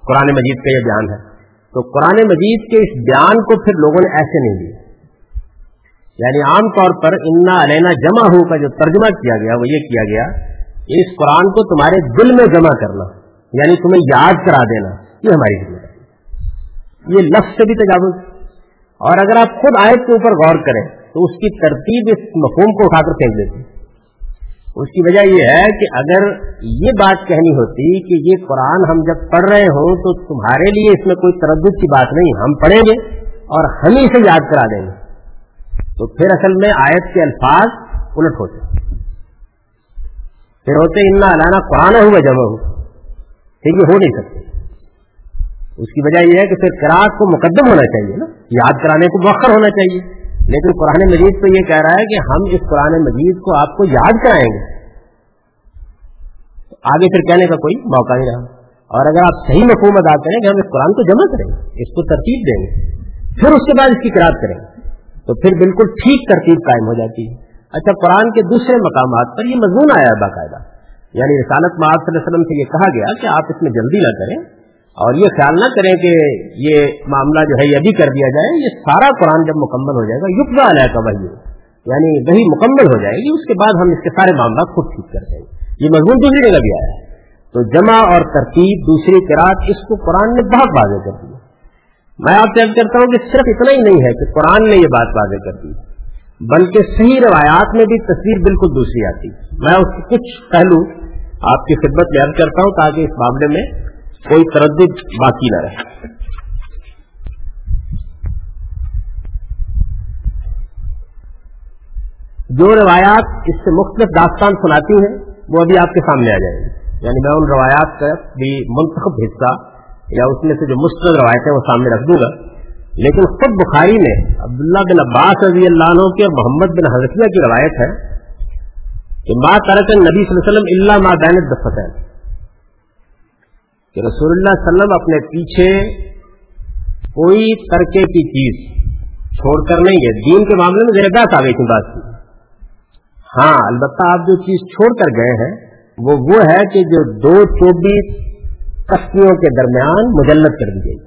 قرآن مجید کا یہ بیان ہے۔ تو قرآن مجید کے اس بیان کو پھر لوگوں نے ایسے نہیں لیا۔ یعنی عام طور پر انا علینا جمع ہو کا جو ترجمہ کیا گیا، وہ یہ کیا گیا کہ اس قرآن کو تمہارے دل میں جمع کرنا یعنی تمہیں یاد کرا دینا، یہ ہماری ذمہ داری۔ یہ لفظ سے بھی تجاوز۔ اور اگر آپ خود آیت کے اوپر غور کریں، تو اس کی ترتیب اس مفہوم کو اٹھا کر پھینک دیتی۔ اس کی وجہ یہ ہے کہ اگر یہ بات کہنی ہوتی کہ یہ قرآن ہم جب پڑھ رہے ہوں تو تمہارے لیے اس میں کوئی تردد کی بات نہیں، ہم پڑھیں گے اور ہم ہی یاد کرا دیں گے۔ تو پھر اصل میں آیت کے الفاظ الٹ ہوتے پھر ہوتے اتنا الانا قرآن ہوا جمع ہو ٹھیک ہے ہو نہیں سکتے۔ اس کی وجہ یہ ہے کہ پھر کراط کو مقدم ہونا چاہیے نا، یاد کرانے کو مؤخر ہونا چاہیے۔ لیکن قرآن مجید تو یہ کہہ رہا ہے کہ ہم اس قرآن مجید کو آپ کو یاد کرائیں گے۔ آگے پھر کہنے کا کوئی موقع نہیں رہا۔ اور اگر آپ صحیح مفہوم ادا کریں کہ ہم اس قرآن کو جمع کریں گے اس کو ترتیب دیں گے، پھر اس کے بعد اس کی قرآد کریں گے تو پھر بالکل ٹھیک ترتیب قائم ہو جاتی ہے۔ اچھا قرآن کے دوسرے مقامات پر یہ مضمون آیا ہے باقاعدہ۔ یعنی رسالت معاذ صلی اللہ علیہ وسلم سے یہ کہا گیا کہ آپ اس میں جلدی نہ کریں۔ اور یہ خیال نہ کریں کہ یہ معاملہ جو ہے یہ ابھی کر دیا جائے، یہ سارا قرآن جب مکمل ہو جائے گا یقا علیہ کا وہی یعنی وہی مکمل ہو جائے گی، اس کے بعد ہم اس کے سارے معاملات خود ٹھیک کر دیں گے۔ یہ مضمون دوسری جگہ بھی آیا ہے۔ تو جمع اور ترتیب دوسری قرآن، اس کو قرآن نے بہت واضح کر دیا۔ میں آپ سے کرتا ہوں کہ صرف اتنا ہی نہیں ہے کہ قرآن نے یہ بات واضح کر دی، بلکہ صحیح روایات میں بھی تصویر بالکل دوسری آتی۔ میں اس کے کچھ پہلو آپ کی خدمت میں عرض کرتا ہوں تاکہ اس معاملے میں کوئی تردد باقی نہ رہے۔ جو روایات اس سے مختلف داستان سناتی ہیں، وہ ابھی آپ کے سامنے آ جائیں گی۔ یعنی میں ان روایات کا بھی منتخب حصہ یا اس میں سے جو مستقل روایتیں وہ سامنے رکھ دوں گا۔ لیکن خود بخاری میں عبداللہ بن عباس رضی اللہ عنہ کی اور محمد بن حضرتیہ کی روایت ہے کہ ماں ترک نبی صلی اللہ علیہ وسلم اللہ ماں بین دفتین کہ رسول اللہ علیہ وسلم اپنے پیچھے کوئی ترکے کی چیز چھوڑ کر نہیں ہے۔ دین کے معاملے میں زیادہ آ گئی تھی بات۔ کی ہاں البتہ آپ جو چیز چھوڑ کر گئے ہیں، وہ وہ ہے کہ جو دو چوبیس کشتیوں کے درمیان مجلت کر دی گئی۔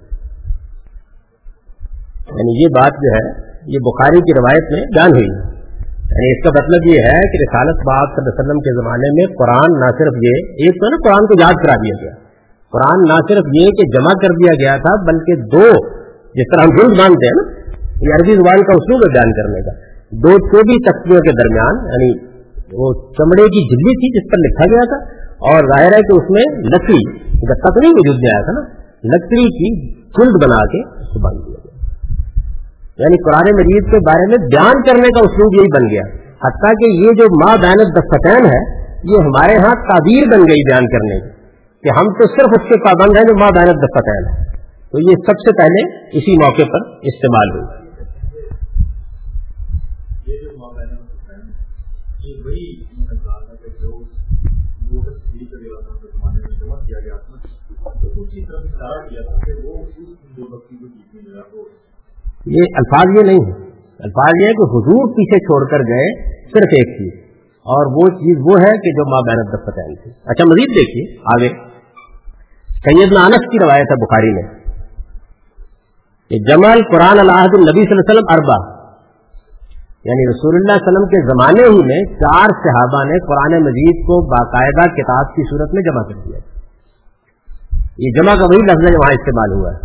یعنی یہ بات جو ہے، یہ بخاری کی روایت میں جان ہوئی۔ یعنی اس کا مطلب یہ ہے کہ رسالت باب صلی اللہ علیہ وسلم کے زمانے میں قرآن نہ صرف یہ، ایک تو نا قرآن کو یاد کرا دیا گیا۔ قرآن نہ صرف یہ کہ جمع کر دیا گیا تھا، بلکہ دو، جس طرح ہم جلد مانتے ہیں نا، یہ عربی زبان کا اصول ہے بیان کرنے کا۔ دو چوبیس تختیوں کے درمیان یعنی وہ چمڑے کی جلی تھی جس پر لکھا گیا تھا، اور ظاہر ہے کہ اس میں لکڑی گتا تو نہیں وجود میں آیا تھا نا، لکڑی کی جلد بنا کے اس کو باندھ دیا گیا۔ یعنی قرآن مجید کے بارے میں بیان کرنے کا اسلوب یہی بن گیا۔ حتیٰ کہ یہ جو ماں بینت دفتین ہے، یہ ہمارے ہاں تعبیر بن گئی بیان کرنے کی۔ کہ ہم تو صرف اس کے پابند ہیں جو ماں بینت دفتین ہے تو یہ سب سے پہلے اسی موقع پر استعمال ہوئی۔ یہ الفاظ یہ نہیں ہے الفاظ یہ ہے کہ حضور پیچھے چھوڑ کر گئے صرف ایک چیز۔ اور وہ چیز وہ ہے کہ جو ماں بینت دفتین تھی۔ اچھا مزید دیکھیے آگے۔ سیدنا انس کی روایت ہے بخاری میں کہ جمال قرآن الحد النبی صلی اللہ علیہ وسلم اربا یعنی رسول اللہ علیہ وسلم کے زمانے ہی میں چار صحابہ نے قرآن مجید کو باقاعدہ کتاب کی صورت میں جمع کر دیا۔ یہ جمع کا وہی لفظ ہے وہاں استعمال ہوا ہے۔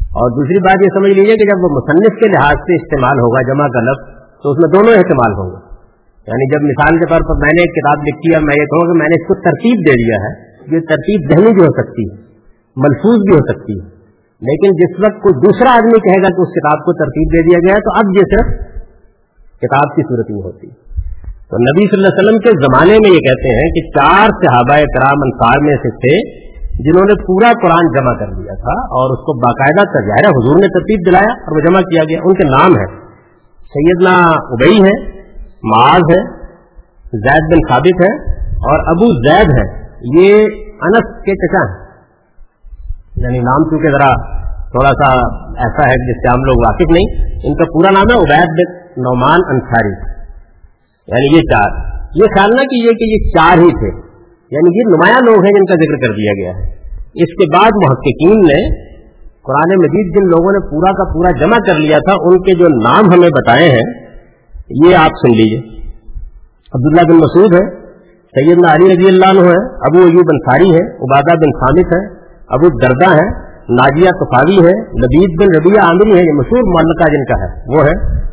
اور دوسری بات یہ سمجھ لیجیے کہ جب وہ مصنف کے لحاظ سے استعمال ہوگا جمع کا لفظ، تو اس میں دونوں استعمال ہوں گے۔ یعنی جب مثال کے طور پر میں نے ایک کتاب لکھی ہے، میں یہ کہوں کہ میں نے اس کو ترتیب دے دیا ہے یہ ترتیب ذہنی بھی ہو سکتی ہے، ملفوظ بھی ہو سکتی ہے۔ لیکن جس وقت کوئی دوسرا آدمی کہے گا کہ اس کتاب کو ترتیب دے دیا گیا تو اب یہ صرف کتاب کی صورت میں ہوتی تو نبی صلی اللہ علیہ وسلم کے زمانے میں یہ کہتے ہیں کہ چار صحابہ کرام انصار میں سے تھے جنہوں نے پورا قرآن جمع کر لیا تھا اور اس کو باقاعدہ تجارہ حضور نے ترتیب دلایا اور وہ جمع کیا گیا۔ ان کے نام ہے سیدنا ابئی ہے، معاذ ہے، زید بن ثابت ہے اور ابو زید ہے۔ یہ انس کے چچا ہیں۔ یعنی نام چونکہ ذرا تھوڑا سا ایسا ہے جس سے ہم لوگ واقف نہیں، ان کا پورا نام ہے عبید نعمان انصاری۔ یعنی یہ چار۔ یہ خیال نہ کیجیے کہ یہ چار ہی تھے۔ یعنی یہ نمایاں لوگ ہیں جن کا ذکر کر دیا گیا ہے۔ اس کے بعد محققین نے قرآن مجید جن لوگوں نے پورا کا پورا جمع کر لیا تھا، ان کے جو نام ہمیں بتائے ہیں، یہ آپ سن لیجیے عبداللہ بن مسعود ہے۔ سیدنا علی رضی اللہ عنہ ہے، ابو ایوب انصاری ہے، عبادہ بن خامد ہے، ابو دردا ہے، ناجیہ کفاوی ہے، لبید بن ربیہ عامری ہے، یہ مشہور معلقہ جن کا ہے، وہ ہے۔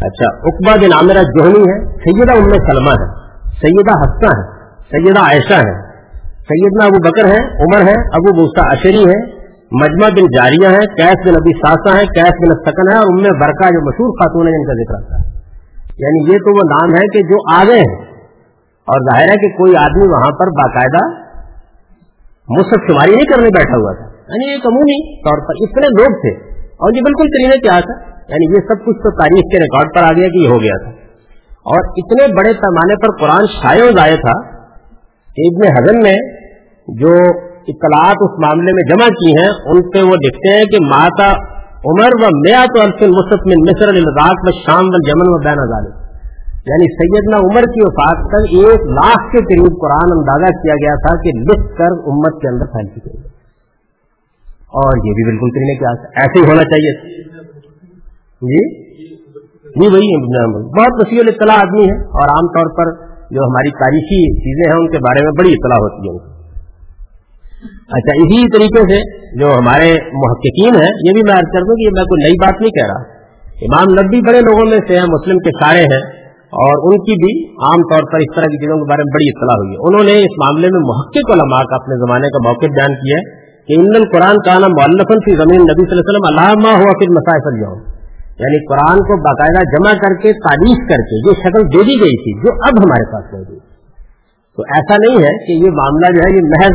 اچھا اقبا بن عامرہ جوہنی ہے، سیدہ ام سلمہ ہے، سیدہ حسہ ہے، سیدہ عائشہ ہے۔ سیدنا ابو بکر ہے، عمر ہے، ابو بوسا اشری ہے۔ مجمع بن جاریہ ہے کیس بن ابی ساسا ہے کیس بن سکن ہے، اور ام برکا جو مشہور خاتون ہے، جن کا ذکر آتا ہے۔ یعنی یہ تو وہ نام ہے کہ جو آگے ہیں۔ اور ظاہر ہے کہ کوئی آدمی وہاں پر باقاعدہ مصحف شماری نہیں کرنے بیٹھا ہوا تھا۔ یعنی ایک عمومی طور پر اتنے لوگ تھے۔ اور یہ بالکل کرینے کیا تھا یعنی یہ سب کچھ تو تاریخ کے ریکارڈ پر آ گیا کہ یہ ہو گیا تھا۔ اور اتنے بڑے پیمانے پر قرآن شائع ضائع تھا کہ ابن حضن نے جو اطلاعات اس معاملے میں جمع کی ہیں، ان پہ وہ لکھتے ہیں کہ ماتا عمر و میا تو الفن مصف مصر الزاق و شام و جمن و بین ظالم یعنی سیدنا عمر کی وفات تک ایک لاکھ کے قریب قرآن اندازہ کیا گیا تھا کہ لکھ کر امت کے اندر پھیل چکے اور یہ بھی بالکل کرنے کیا ایسے ہی ہونا چاہیے۔ جی؟ جی وہی بہت وسیع اطلاع آدمی ہے اور عام طور پر جو ہماری تاریخی چیزیں ہیں، ان کے بارے میں بڑی اطلاع ہوتی ہے اچھا اسی طریقے سے جو ہمارے محققین ہیں، یہ بھی میں عرض کر دوں کہ میں کوئی نئی بات نہیں کہہ رہا۔ امام نبی بڑے لوگوں میں سے ہیں، مسلم کے سارے ہیں۔ اور ان کی بھی عام طور پر اس طرح کی چیزوں کے بارے میں بڑی اطلاع ہوئی ہے۔ انہوں نے اس معاملے میں محقق علماء کا اپنے زمانے کا موقع بیان کیا ہے کہ ان قرآن کا نام مولفن فی زمین نبی صلی اللہ علیہ وسلم علامہ ہوا پھر مسائل جاؤ یعنی قرآن کو باقاعدہ جمع کر کے تعریف کر کے جو شکل دے دی گئی تھی جو اب ہمارے پاس موجود تو ایسا نہیں ہے کہ یہ معاملہ جو ہے یہ محض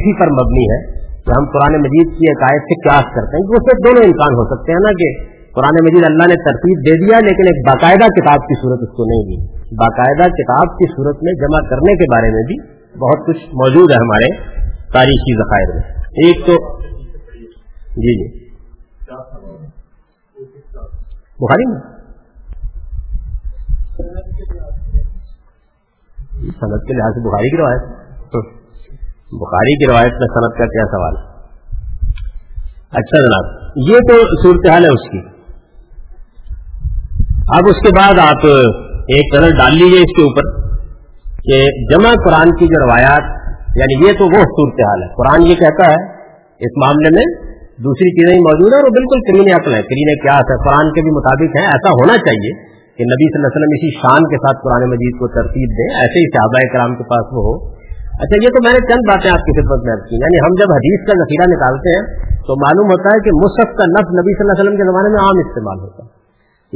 اسی پر مبنی ہے کہ ہم قرآن مجید کی عقائد سے کیاس کرتے ہیں۔ اس سے دونوں امکان ہو سکتے ہیں نا کہ قرآن مجید اللہ نے ترتیب دے دیا، لیکن ایک باقاعدہ کتاب کی صورت اس کو نہیں دی۔ باقاعدہ کتاب کی صورت میں جمع کرنے کے بارے میں بھی بہت کچھ موجود ہے ہمارے تاریخی ذخائر میں۔ ایک تو جی جی۔ بخاری میں۔ صنعت کے لحاظ سے بخاری کی روایت۔ بخاری کی روایت میں صنعت کا کیا سوال؟ ہے اچھا جناب، یہ تو صورتحال ہے اس کی۔ اب اس کے بعد آپ ایک نظر ڈال لیجیے اس کے اوپر کہ جمع قرآن کی جو روایات یعنی یہ تو وہ صورتحال ہے۔ قرآن یہ کہتا ہے، اس معاملے میں دوسری چیزیں موجود ہیں اور وہ بالکل کرین عقل ہے کرین کیا ہے قرآن کے بھی مطابق ہیں۔ ایسا ہونا چاہیے کہ نبی صلی اللہ علیہ وسلم اسی شان کے ساتھ قرآن مجید کو ترتیب دیں، ایسے ہی صحابہ کرام کے پاس وہ ہو۔ اچھا یہ تو میں نے چند باتیں آپ کی خدمت میں کی۔ یعنی ہم جب حدیث کا ذخیرہ نکالتے ہیں تو معلوم ہوتا ہے کہ مصحف کا نفس نبی صلی اللہ علیہ وسلم کے زمانے میں عام استعمال ہوتا ہے۔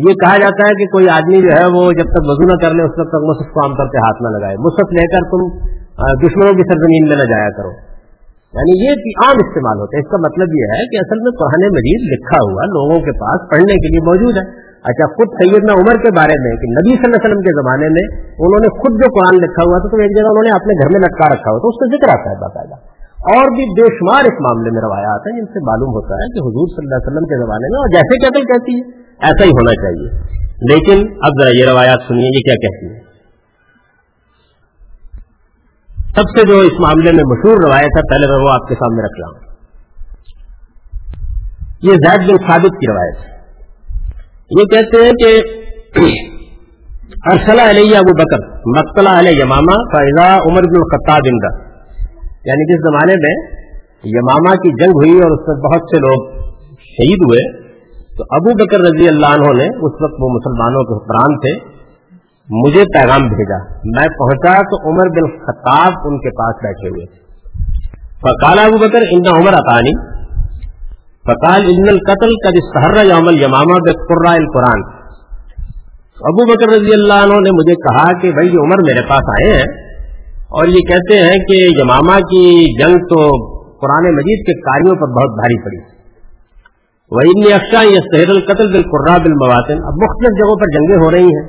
یہ کہا جاتا ہے کہ کوئی آدمی جو ہے وہ جب تک وضو نہ کر لے، اس وقت تک مصحف کو عام طور پہ ہاتھ نہ لگائے۔ مصحف لے کر تم دشمنوں کی سرزمین میں نہ جایا کرو۔ یعنی یہ عام استعمال ہوتا ہے۔ اس کا مطلب یہ ہے کہ اصل میں قرآن مجید لکھا ہوا لوگوں کے پاس پڑھنے کے لیے موجود ہے۔ اچھا خود سیدنا عمر کے بارے میں کہ نبی صلی اللہ علیہ وسلم کے زمانے میں انہوں نے خود جو قرآن لکھا ہوا تھا، تو ایک جگہ انہوں نے اپنے گھر میں لٹکا رکھا ہوا تو اس کا ذکر آتا ہے باقاعدہ اور بھی بے شمار اس معاملے میں روایات ہیں جن سے معلوم ہوتا ہے کہ حضور صلی اللہ علیہ وسلم کے زمانے میں، اور جیسے کہتے کہتی ہے ایسا ہی ہونا چاہیے۔ لیکن اب ذرا یہ روایات سنیے، یہ کیا کہتی ہے سب سے جو اس معاملے میں مشہور روایت ہے، پہلے میں وہ آپ کے سامنے رکھ رہا ہوں۔ یہ زید بن ثابت کی روایت ہے۔ یہ کہتے ہیں کہ ارسلہ علیہ ابو بکر مقتلا علیہ یمامہ فیضا عمر بن الخطاب اندر یعنی جس زمانے میں یمامہ کی جنگ ہوئی اور اس میں بہت سے لوگ شہید ہوئے تو ابو بکر رضی اللہ عنہ نے، اس وقت وہ مسلمانوں کے حکمران تھے، مجھے پیغام بھیجا۔ میں پہنچا تو عمر بن خطاب ان کے پاس بیٹھے ہوئے۔ فقال ابو بکر، ان عمر اطانی۔ فقال، ان القتل کا سہر یوم یمامہ بے قرا القرآن۔ ابو بکر رضی اللہ عنہ نے مجھے کہا کہ، بھائی، یہ عمر میرے پاس آئے ہیں۔ اور یہ کہتے ہیں کہ یمامہ کی جنگ تو قرآن مجید کے کاریوں پر بہت بھاری پڑی۔ وہی افشا یہ سہر القتل بال قرآب اب مختلف جگہوں پر جنگیں ہو رہی ہیں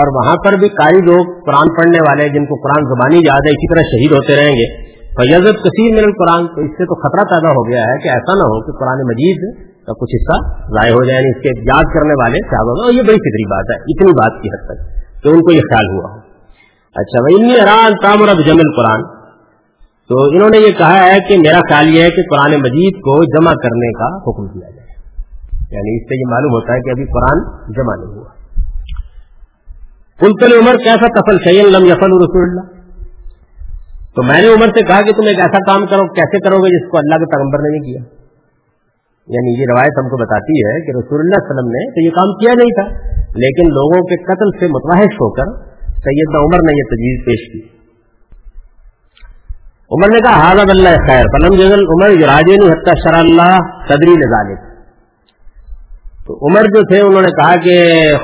اور وہاں پر بھی کاری لوگ قرآن پڑھنے والے جن کو قرآن زبانی یاد ہے اسی طرح شہید ہوتے رہیں گے۔ فیضت کثیر من القرآن تو اس سے تو خطرہ پیدا ہو گیا ہے کہ ایسا نہ ہو کہ قرآن مجید کا کچھ حصہ ضائع ہو جائے یعنی اس کے یاد کرنے والے کیا ہوگا یہ بڑی فکری بات ہے، اتنی بات کی حد تک کہ ان کو یہ خیال ہوا۔ اچھا بھائی حران کام اور جمل قرآن تو انہوں نے یہ کہا ہے کہ میرا خیال یہ ہے کہ قرآن مجید کو جمع کرنے کا حکم دیا جائے۔ یعنی اس سے یہ معلوم ہوتا ہے کہ ابھی قرآن جمع نہیں ہوا۔ کلطل عمر کیسا تفل شعین لم یفل رسول اللہ تو میں نے عمر سے کہا کہ تم ایک ایسا کام کرو، کیسے کرو گے جس کو اللہ کے پیغمبر نے نہیں کیا؟ یعنی یہ روایت ہم کو بتاتی ہے کہ رسول اللہ علیہ وسلم نے تو یہ کام کیا نہیں تھا، لیکن لوگوں کے قتل سے متواحش ہو کر سیدنا عمر نے یہ تجویز پیش کی۔ عمر نے کہا حاضر اللہ خیر، فلم جزل عمر راجین حتہ شر اللہ صدری نظالک تو عمر جو تھے، انہوں نے کہا کہ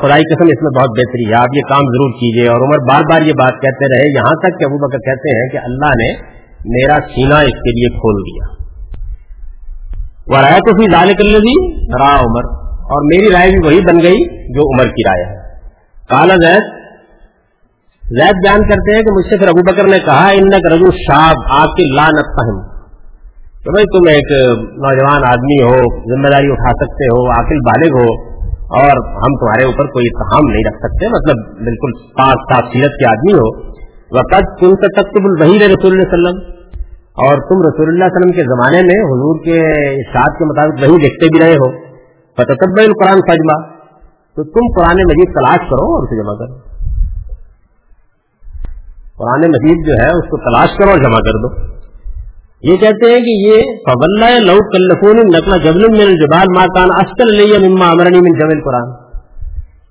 خدائی قسم، اس میں بہت بہتری ہے، آپ یہ کام ضرور کیجیے اور عمر بار بار یہ بات کہتے رہے، یہاں تک کہ ابو بکر کہتے ہیں کہ اللہ نے میرا سینا اس کے لیے کھول دیا۔ وہ رائے تو پھر لال کر لی را عمر۔ اور میری رائے بھی وہی بن گئی جو عمر کی رائے ہے۔ کالا زید زید بیان کرتے ہیں کہ مجھ سے پھر ابو بکر نے کہا ان رجو شاب آپ کی لانت فہم۔ کہ بھائی تم ایک نوجوان آدمی ہو، ذمہ داری اٹھا سکتے ہو، عاقل بالغ ہو، اور ہم تمہارے اوپر کوئی اتحام نہیں رکھ سکتے مطلب بالکل پاک صاف سیرت کے آدمی ہو۔ وقت تم سے تختب البحیر رسول اللہ وسلم۔ اور تم رسول اللہ علیہ وسلم کے زمانے میں حضور کے اشاعت کے مطابق وہی لکھتے بھی رہے ہو۔ فتب القرآن فجما تو تم قرآن مجید تلاش کرو اور اسے جمع کرو۔ قرآن مجید جو ہے، اس کو تلاش کرو اور جمع کر دو۔ یہ کہتے ہیں کہ یہ فبلہ لو کلفون نقل جبل من الجبال ما کان اسکل لیا مما امرنی من جبل قرآن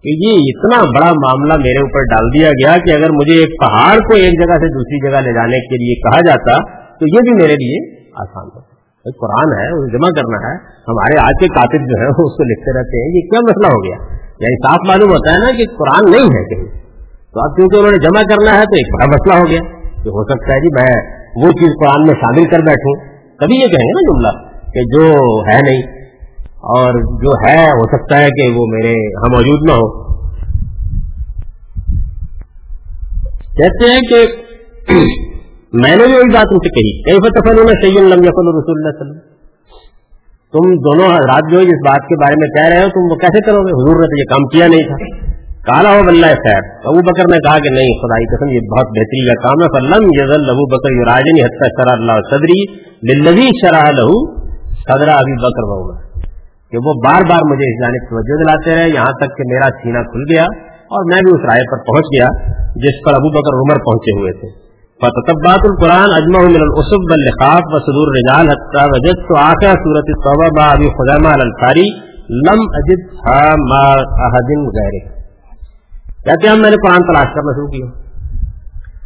کہ یہ اتنا بڑا معاملہ میرے اوپر ڈال دیا گیا کہ اگر مجھے ایک پہاڑ کو ایک جگہ سے دوسری جگہ لے جانے کے لیے کہا جاتا تو یہ بھی میرے لیے آسان ہوتا۔ قرآن ہے اسے جمع کرنا ہے۔ ہمارے آج کے کاتب جو ہے اس کو لکھتے رہتے ہیں۔ یہ کیا مسئلہ ہو گیا؟ یعنی صاف معلوم ہوتا ہے نا کہ قرآن نہیں ہے کہیں۔ تو اب کیونکہ انہوں نے جمع کرنا ہے تو ایک بڑا مسئلہ ہو گیا کہ ہو سکتا ہے جی میں وہ چیز قرآن میں شامل کر بیٹھوں۔ کبھی یہ کہیں گے نا جملہ کہ جو ہے نہیں اور جو ہے ہو سکتا ہے کہ وہ میرے ہاں موجود نہ ہو۔ کہتے ہیں کہ میں نے بھی وہی بات ان سے کہی کئی فتفل میں سید اللہ رسول اللہ وسلم؟ تم دونوں رات جو اس بات کے بارے میں کہہ رہے ہو، تم وہ کیسے کرو گے؟ حضور نے تو یہ کام کیا نہیں تھا۔ کالا ہو بلّہ خیر ابو بکر نے کہا کہ نہیں، خدائی قسم، یہ بہت بہتری کا کام ہے۔ فلم یزل ابو بکر راجن حتہ شرح اللہ صدری للذی شرح لہو صدرہ ابھی بکر بہو کہ وہ بار بار مجھے اس جانب توجہ دلاتے رہے، یہاں تک کہ میرا سینہ کھل گیا اور میں بھی اس رائے پر پہنچ گیا جس پر ابو بکر عمر پہنچے ہوئے تھے۔ فتبات القرآن اجمع من الاسب باللخاف و صدور رجال حتى وجدت آخر سورة التوبہ با ابی خزامہ الانصاری لم اجد ما احد غیرہ۔ کہتے ہیں میں نے قرآن تلاش کرنا شروع کیا۔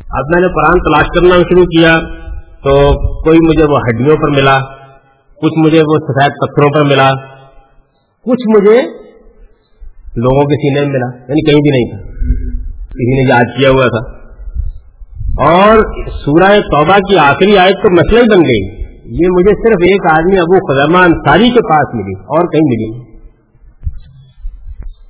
اب میں نے قرآن تلاش کرنا شروع کیا تو کوئی مجھے وہ ہڈیوں پر ملا، کچھ مجھے وہ سفید پتھروں پر ملا، کچھ مجھے لوگوں کے سینے میں ملا۔ یعنی کہیں بھی نہیں تھا۔ کسی نے یاد کیا ہوا تھا۔ اور سورہ توبہ کی آخری آیت تو مسئلہ ہی بن گئی۔ یہ مجھے صرف ایک آدمی ابو خزمان ساری کے پاس ملی اور کہیں ملی۔ نہیں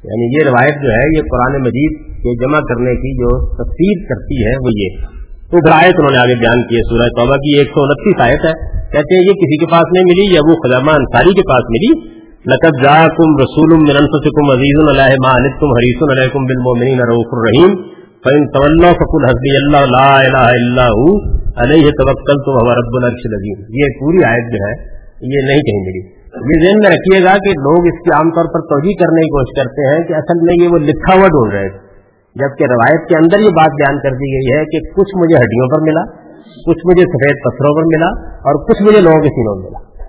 یعنی یہ روایت جو ہے، یہ قرآن مجید کے جمع کرنے کی جو تفصیل کرتی ہے، وہ یہ۔ تو آیت انہوں نے آگے بیان کی ہے سورہ توبہ کی، ایک سو انتیس آیت ہے۔ کہتے ہیں، یہ کسی کے پاس نہیں ملی یا وہ خزامہ انصاری کے پاس ملی۔ لقب جا کم رسول منفسکم عزیز اللہ مانتم حریص علیکم بالمؤمنین رؤوف الرحیم۔ فإن تولوا فقل حسبي الله لا اله الا هو، عليه توکلت وهو رب العرش العظیم یہ پوری آیت جو ہے، یہ نہیں کہیں ملی۔ یہ ذہن میں رکھیے گا کہ لوگ اس کی عام طور پر توجہ کرنے کی کوشش کرتے ہیں کہ اصل میں یہ وہ لکھا ہوا ڈھونڈ رہے تھے۔ جبکہ روایت کے اندر یہ بات بیان کر دی گئی ہے کہ کچھ مجھے ہڈیوں پر ملا، کچھ مجھے سفید پتھروں پر ملا اور کچھ مجھے لوگوں کے سینوں میں ملا۔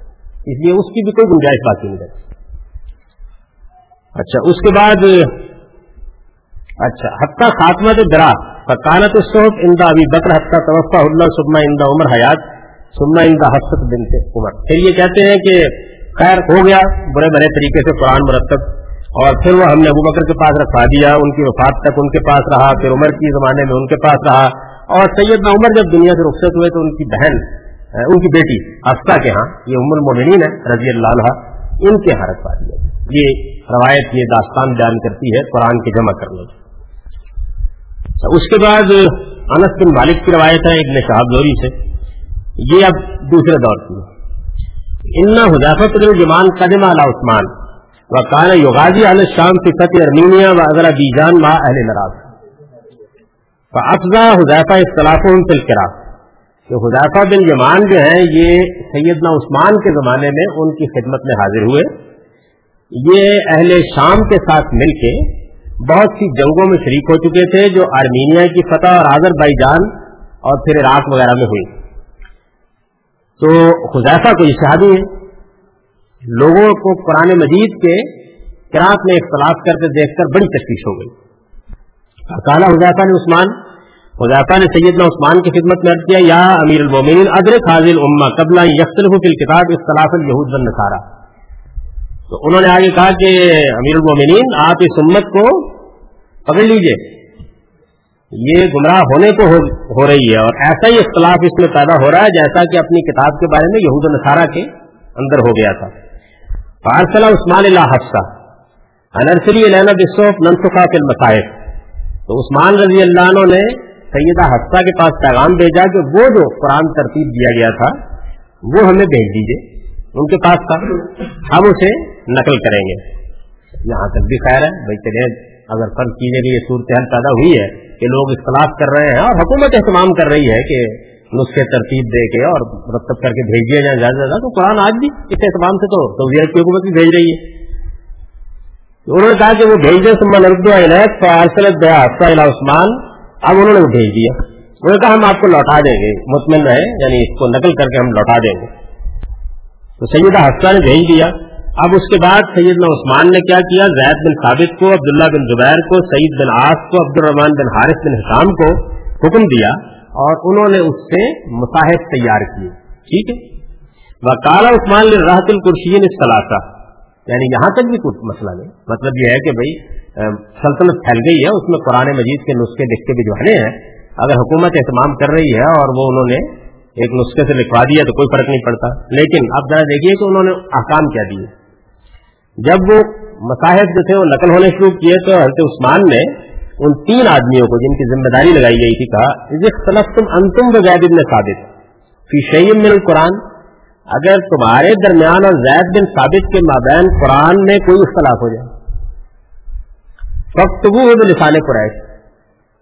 اس لیے اس کی بھی کوئی گنجائش باقی نہیں رہتی۔ اچھا اس کے بعد اچھا حتہ خاتمہ تو درا فکانت صحب اندا ابھی بکر حتہ توفا اللہ سبما اندا عمر حیات سبما اندا حسط بنتے عمر۔ پھر یہ کہتے ہیں کہ خیر ہو گیا، بڑے بڑے طریقے سے قرآن مرتب۔ اور پھر وہ ہم نے ابو بکر کے پاس رکھوا دیا، ان کی وفات تک ان کے پاس رہا، پھر عمر کے زمانے میں ان کے پاس رہا۔ اور سیدنا عمر جب دنیا سے رخصت ہوئے تو ان کی بہن ان کی بیٹی افسا کے ہاں یہ ام المومنین ہے رضی اللہ عنہ ان کے ہاں رکھوا دیا۔ یہ روایت، یہ داستان بیان کرتی ہے، قرآن کے جمع کرنے کی۔ اس کے بعد انس بن مالک کی روایت ہے، ابن شہاب لوری سے۔ یہ اب دوسرے دور کی ہے۔ ان حضافت الجمان قدم علی عثمان و کان یوگازی علیہ شام فتح ارمینیا و اگر بیجان ما اہل نراز افزا حضیفہ اختلاف القرا کہ حضیفہ بن یمان جو ہیں یہ سیدنا عثمان کے زمانے میں ان کی خدمت میں حاضر ہوئے. یہ اہل شام کے ساتھ مل کے بہت سی جنگوں میں شریک ہو چکے تھے جو آرمینیا کی فتح اور آزر بائی جان اور پھر عراق وغیرہ میں ہوئی. تو خزیفہ کو اشہادی ہے۔ لوگوں کو قرآن مجید کے کراط میں اختلاف کرتے دیکھ کر بڑی تشویش ہو گئی۔ کالا حضیفہ نے عثمان حضیفہ نے سیدنا عثمان کی خدمت میں کیا، یا امیر المومنین، ادرک حاضل اما قبل یکسلف فی الکتاب اختلاف الہود بن نصارہ تو انہوں نے آگے کہا کہ امیر المومنین، آپ اس امت کو پکڑ لیجیے۔ یہ گمراہ ہونے کو ہو رہی ہے اور ایسا ہی اختلاف اس میں پیدا ہو رہا ہے جیسا کہ اپنی کتاب کے بارے میں یہود نصارہ کے اندر ہو گیا تھا۔ پارسلہ عثمان اللہ حفصہ انرسری علینا بصوف ننسخا کے مسائل تو عثمان رضی اللہ عنہ نے سیدہ حفصہ کے پاس پیغام بھیجا کہ وہ جو قرآن ترتیب دیا گیا تھا، وہ ہمیں بھیج دیجیے ان کے پاس تھا۔ ہم اسے نقل کریں گے۔ یہاں تک بھی خیر ہے، بھائی چلے۔ اگر فرض کیجیے کہ یہ صورتحال پیدا ہوئی ہے کہ لوگ اختلاف کر رہے ہیں اور حکومت اہتمام کر رہی ہے کہ نسخے ترتیب دے کے اور مرتب کر کے بھیج دیا جائے زیادہ زیادہ، تو قرآن آج بھی اس اہتمام سے تو سعودیت کی حکومت بھی بھیج رہی ہے۔ انہوں نے کہا کہ وہ بھیج دیں سما نرد عثمان۔ اب انہوں نے بھیج دیا۔ انہوں نے کہا ہم آپ کو لوٹا دیں گے، مطمئن رہے یعنی اس کو نقل کر کے ہم لوٹا دیں گے۔ تو سیدہ حفصہ نے بھیج دیا۔ اب اس کے بعد سیدنا عثمان نے کیا کیا؟ زید بن ثابت کو، عبداللہ بن زبیر کو، سعید بن آس کو عبد الرحمان بن حارث بن حسام کو حکم دیا اور انہوں نے اس سے مصاحب تیار کیے۔ ٹھیک ہے؟ وکالا عثمان نے راحت القرشین اصطلاح یعنی یہاں تک بھی کچھ مسئلہ نہیں۔ مطلب یہ ہے کہ بھائی سلطنت پھیل گئی ہے، اس میں قرآن مجید کے نسخے لکھ کے بھجوانے ہیں، اگر حکومت اہتمام کر رہی ہے اور وہ انہوں نے ایک نسخے سے لکھوا دیا تو کوئی فرق نہیں پڑتا۔ لیکن اب ذرا دیکھیے کہ انہوں نے احکام کیا دیے۔ جب وہ مصاحب جو تھے وہ نقل ہونے شروع کیے تو حضرت عثمان نے ان تین آدمیوں کو جن کی ذمہ داری لگائی گئی تھی کہا تم انتم و زید بن ثابت فی شعیم من القرآن. اگر تمہارے درمیان اور زید بن ثابت کے مابین قرآن میں کوئی اختلاف ہو جائے۔ فخت وہ لسان قریش،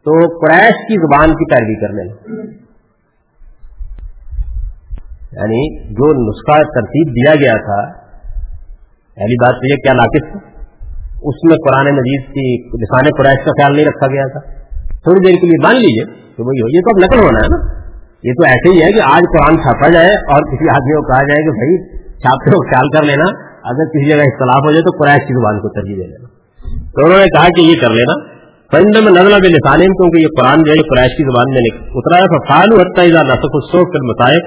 تو قریش کی زبان کی پیروی کر لینا یعنی جو نسخہ ترتیب دیا گیا تھا پہلی بات تو یہ کیا ناقص تھا اس میں قرآن مجید کی لسان قرائش کا خیال نہیں رکھا گیا تھا۔ تھوڑی دیر کے لیے مان لیجیے کہ وہی ہو یہ تو اب نقل ہونا ہے نا۔ یہ تو ایسے ہی ہے کہ آج قرآن چھاپا جائے اور کسی آدمی کو کہا جائے کہ بھائی چھاپے کو خیال کر لینا۔ اگر کسی جگہ اختلاف ہو جائے تو قرائش کی زبان کو ترجیح دے لینا تو انہوں نے کہا کہ یہ کر لینا۔ پرند میں نظر بے لسان کیونکہ یہ قرآن جو ہے قرائش کی زبان میں اترا ہے فالو حتہ نسخ السوخ کر مسائب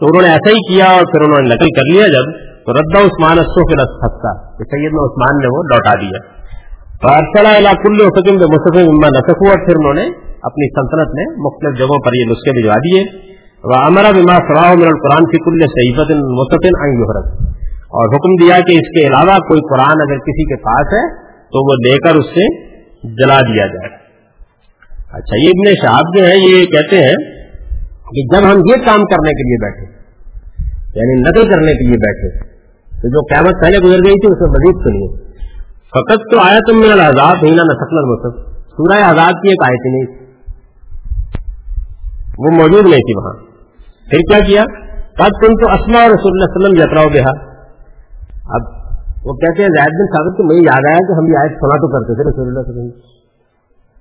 تو انہوں نے ایسا ہی کیا اور پھر انہوں نے نقل کر لیا جب تو ردا عثمان ہنستا کہ سیدنا عثمان نے وہ لوٹا دیا۔ کل حکم نسخ ہوا، پھر انہوں نے اپنی سلطنت میں مختلف جگہوں پر یہ نسخے بھجوا دیے۔ وہ امرا بما فراہ من القرآن فی کل صحیفت مستن انگرت اور حکم دیا کہ اس کے علاوہ کوئی قرآن اگر کسی کے پاس ہے، تو وہ لے کر اس سے جلا دیا جائے۔ اچھا یہ ابن شہاب جو ہے، یہ کہتے ہیں کہ جب ہم یہ کام کرنے کے لیے بیٹھے یعنی نقل کرنے کے لیے بیٹھے تو جو قیامت پہلے گزر گئی تھی اس میں مزید سنیے۔ فقط تو آیا تم میرا آزاد ہی نہ سکل سورہ آزاد کی ایک آیت نہیں وہ موجود نہیں تھی وہاں۔ پھر کیا کیا؟ تب تم تو اسما اور رسول اللہ وسلم یاتراؤ بہا اب وہ کہتے ہیں زید بن ثابت کو مجھے یاد آیا کہ ہم یہ آیت سنا تو کرتے تھے رسول اللہ وسلم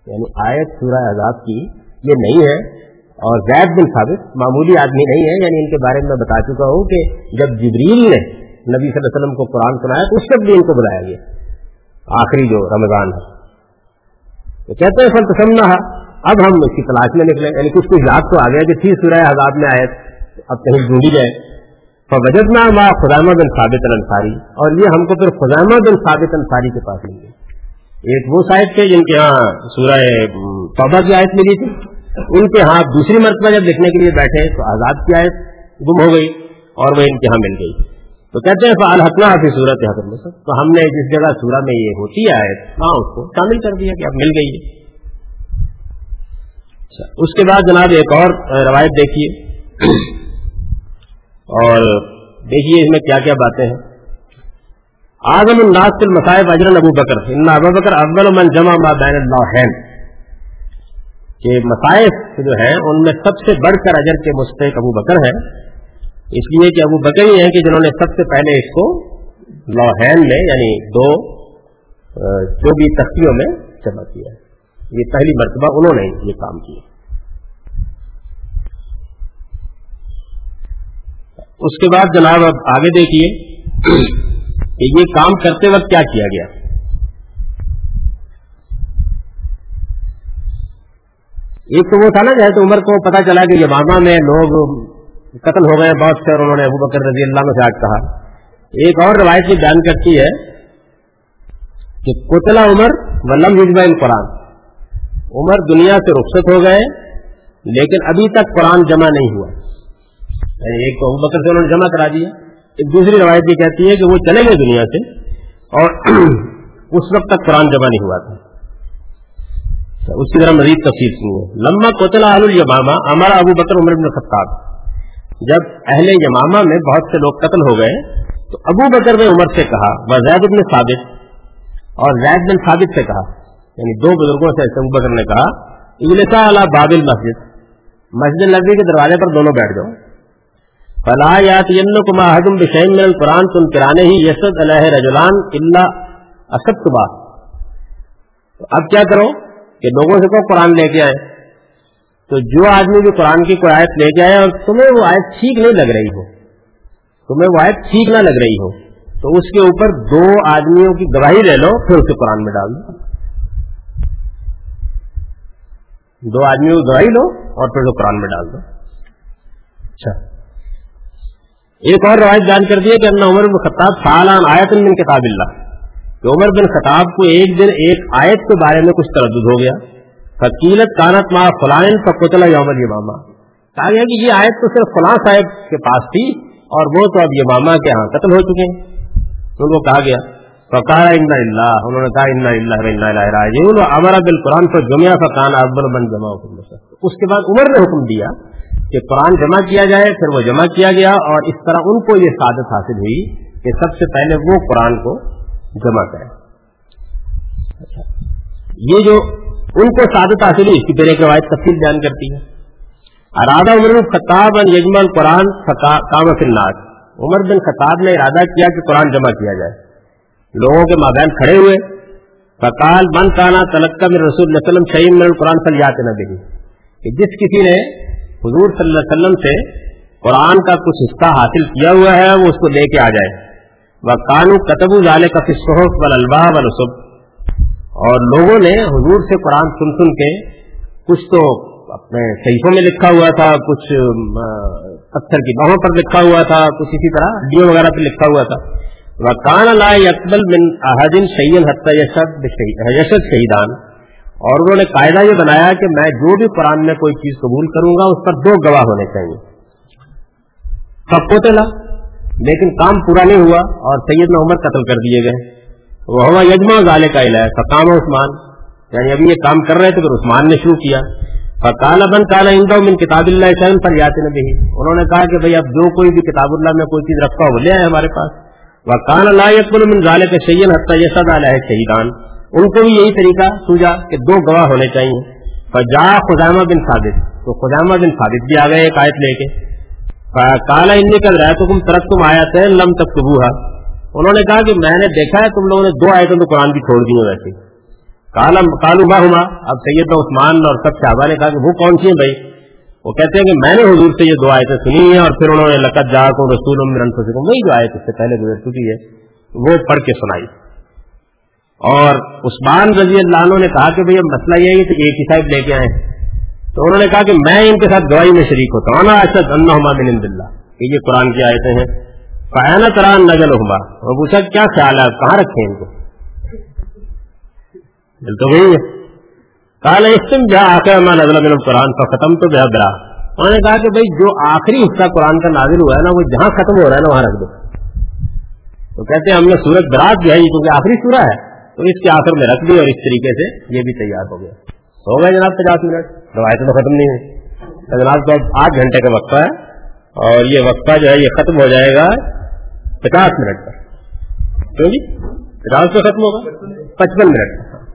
یعنی آیت سورہ آزاد کی یہ نہیں ہے اور زید بن ثابت معمولی آدمی نہیں ہے۔ یعنی ان کے بارے میں بتا چکا ہوں کہ جب جبریل نے نبی صلی اللہ علیہ وسلم کو قرآن سنایا تو اس وقت بھی ان کو بلایا گیا۔ آخری جو رمضان ہے۔ تو کہتے ہیں فل تسمنا اب ہم اس کی تلاش میں نکلے۔ یعنی کچھ کچھ یاد تو آ گیا کہ تھی سورہ حضاب میں آئے، اب کہیں ڈھونڈی جائے وجدنا ما خزامہ بن ثابت انصاری اور یہ ہم کو پھر خزامہ بن ثابت انصاری کے پاس مل گئے۔ ایک وہ صاحب تھے جن کے ہاں سورہ توبہ کی آیت ملی تھی۔ ان کے ہاں دوسری مرتبہ جب دیکھنے کے لیے بیٹھے تو آزاد کی آیت گم ہو گئی اور وہ ان کے ہاں مل گئی۔ تو کہتے ہیں فعال حافظ صورت حضر میں تو ہم نے جس جگہ سورہ میں یہ ہوتی ہے آیت وہاں اس کو شامل کر دیا کہ اب مل گئی اچھا اس کے بعد جناب ایک اور روایت دیکھیے۔ اور دیکھیے اس میں کیا کیا باتیں ہیں۔ آزم الناس المصائب اجرن ابو بکر۔ ان ابو بکر اول من جمع ما بین اللہ کہ مسائف جو ہیں، ان میں سب سے بڑھ کر اجر کے مستحق ابو بکر ہے اس لیے کہ ابو بکر ہی ہیں کہ جنہوں نے سب سے پہلے اس کو لوہین میں یعنی دو جو بھی تختیوں میں جمع کیا یہ پہلی مرتبہ انہوں نے یہ کام کیا۔ اس کے بعد جناب اب آگے دیکھیے کہ یہ کام کرتے وقت کیا کیا گیا۔ ایک تو وہ تھا نا، جیسے عمر کو پتا چلا کہ یہ ماما میں لوگ قتل ہو گئے بہت سے اور انہوں نے ابو بکر رضی اللہ عنہ سے آج کہا۔ ایک اور روایت کی بیان کرتی ہے کہ کتلا عمر ولم یجبا قرآن عمر دنیا سے رخصت ہو گئے، لیکن ابھی تک قرآن جمع نہیں ہوا۔ یعنی ایک تو ابو بکر سے انہوں نے جمع کرا دیا ایک دوسری روایت یہ کہتی ہے کہ وہ چلے گئے دنیا سے اور اس وقت تک قرآن جمع نہیں ہوا تھا۔ اچھا، اس کی طرح مزید تفصیل سنیے۔ لمبا کوتلا الماما ہمارا ابو بکر عمر بن خطاب۔ جب اہل یماما میں بہت سے لوگ قتل ہو گئے، تو ابو بکر نے عمر سے کہا وہ زید بن ثابت، اور زید بن ثابت سے کہا یعنی دو بزرگوں سے ابو بکر نے کہا اجلسا اللہ بابل مسجد مسجد نبی کے دروازے پر دونوں بیٹھ جاؤ۔ فلا یاتینکم احدم بشیء من القران تنکرانے ہی یسد علیہ رجلان الا اسدتبا تو اب کیا کرو کہ لوگوں سے کو قرآن لے کے آئے۔ تو جو آدمی بھی قرآن کی کوئی آیت لے کے آئے اور تمہیں وہ آیت ٹھیک نہیں لگ رہی ہو، تمہیں وہ آیت ٹھیک نہ لگ رہی ہو، تو اس کے اوپر دو آدمیوں کی گواہی لے لو، پھر اسے قرآن میں ڈال دو۔ دو آدمیوں کی گواہی لو اور پھر اسے قرآن میں ڈال دو۔ اچھا۔ ایک اور روایت بیان کر دیا کہ اللہ عمر بن خطاب سالان آیت من کتاب اللہ، کہ عمر بن خطاب کو ایک دن ایک آیت کے بارے میں کچھ تردد ہو گیا۔ فکیلت کانت ما فلائن فقتل یوم یماما کہا گیا کہ یہ آیت تو صرف فلاں صاحب کے پاس تھی اور وہ تو اب یماما کے ہاں قتل ہو چکے ہیں۔ ان کو کہا گیا، فقال ان اللہ، انہوں نے کہا ان اللہ راجعون امر بالقران فجمع فكان افضل من جمع اس کے بعد عمر نے حکم دیا کہ قرآن جمع کیا جائے، پھر وہ جمع کیا گیا اور اس طرح ان کو یہ سعادت حاصل ہوئی کہ سب سے پہلے وہ قرآن کو جمع کرے یہ جو ان کو سعادت حاصل ہوئی، اس کی پہلے ایک روایت تفصیل بیان کرتی ہے۔ ارادہ عمر بن خطاب یجمل قرآن کام فلناج عمر بن خطاب نے ارادہ کیا کہ قرآن جمع کیا جائے۔ لوگوں کے مابین کھڑے ہوئے۔ فقال، من کانا تلقہ میں رسول اللہ وسلم شعیم میں قرآن فلیات نہ دے کہ جس کسی نے حضور صلی اللہ علیہ وسلم سے قرآن کا کچھ حصہ حاصل کیا ہوا ہے، وہ اس کو لے کے آ جائے۔ وہ کانو کتب ظال کا فصوف و الباہ اور لوگوں نے حضور سے قرآن سن سن کے کچھ تو اپنے صحیفوں میں لکھا ہوا تھا، کچھ پتھر کی باہوں پر لکھا ہوا تھا، کچھ اسی طرح ہڈیوں وغیرہ پہ لکھا ہوا تھا۔ وہ کان اللہ اکبل بن احدین شعین حتیہ یشد شہیدان اور انہوں نے قاعدہ یہ بنایا کہ میں جو بھی قرآن میں کوئی چیز قبول کروں گا، اس پر دو گواہ ہونے چاہیے۔ سب کو تلا لیکن کام پورا نہیں ہوا اور سید عمر قتل کر دیے گئے۔ وہ ہوا یجما غالے کا علاج فقام عثمان. یعنی ابھی یہ کام کر رہے تھے، پھر عثمان نے شروع کیا. کالا بن کالا من کتاب اللہ شہن پر یات نبی انہوں نے کہا کہ بھائی اب جو کوئی بھی کتاب اللہ میں کوئی چیز رکھا ہو لے آئے ہمارے پاس. وہ کان اللہ من غالے کے سید حتیہ یسد علیہ شہیدان ان کو بھی یہی طریقہ سوجا کہ دو گواہ ہونے چاہیے. فجا خزامہ بن ثابت. تو خزامہ بن ثابت بھی آ گئے ایک آیت لے کے. کالا ان کا رہا تو تم ترک تم آیا تھے لم تک انہوں نے کہا کہ میں نے دیکھا ہے تم لوگوں نے دو آیتوں تو قرآن کی چھوڑ دی ویسے۔ کالو با ہما اب سید عثمان اور سب صحابہ نے کہا کہ وہ کون سی ہیں بھائی؟ وہ کہتے ہیں کہ میں نے حضور سے یہ دو آیتیں سنی ہیں اور پھر انہوں نے لقت جا کو رسول وہی جو آیت اس سے پہلے گزر چکی ہے، وہ پڑھ کے سنائی۔ اور عثمان رضی اللہ عنہ نے کہا کہ بھئی مسئلہ یہ ہے کہ ایک ہی صاحب لے کے آئے۔ تو انہوں نے کہا کہ میں ان کے ساتھ گواہی میں شریک ہوتا ہوں۔ نا اللہ۔ کہ یہ قرآن کی آیتیں ہیں۔ فائنا تران نجل ہوا وہ پوچھا، کیا خیال ہے؟ کہاں رکھے ان کو? دل تو وہی ہے۔ کال استم جا آ میں نزل بن قرآن کا ختم تو بے برا انہوں نے کہا کہ بھائی جو آخری حصہ قرآن کا نازل ہوا ہے نا، وہ جہاں ختم ہو رہا ہے نا، وہاں رکھ دو۔ تو کہتے ہیں، ہم نے سورت برات جو ہے یہ کیونکہ آخری سورہ ہے۔ تو اس کے آخر میں رکھ دی اور اس طریقے سے یہ بھی تیار ہو گیا۔ ہو گئے جناب پچاس منٹ۔ روایت تو ختم نہیں ہے جناب، تو آٹھ گھنٹے کا وقفہ ہے۔ اور یہ وقفہ جو ہے، یہ ختم ہو جائے گا۔ پچاس منٹ پر کیوں جی پچاس تو ختم ہوگا۔ پچپن منٹ۔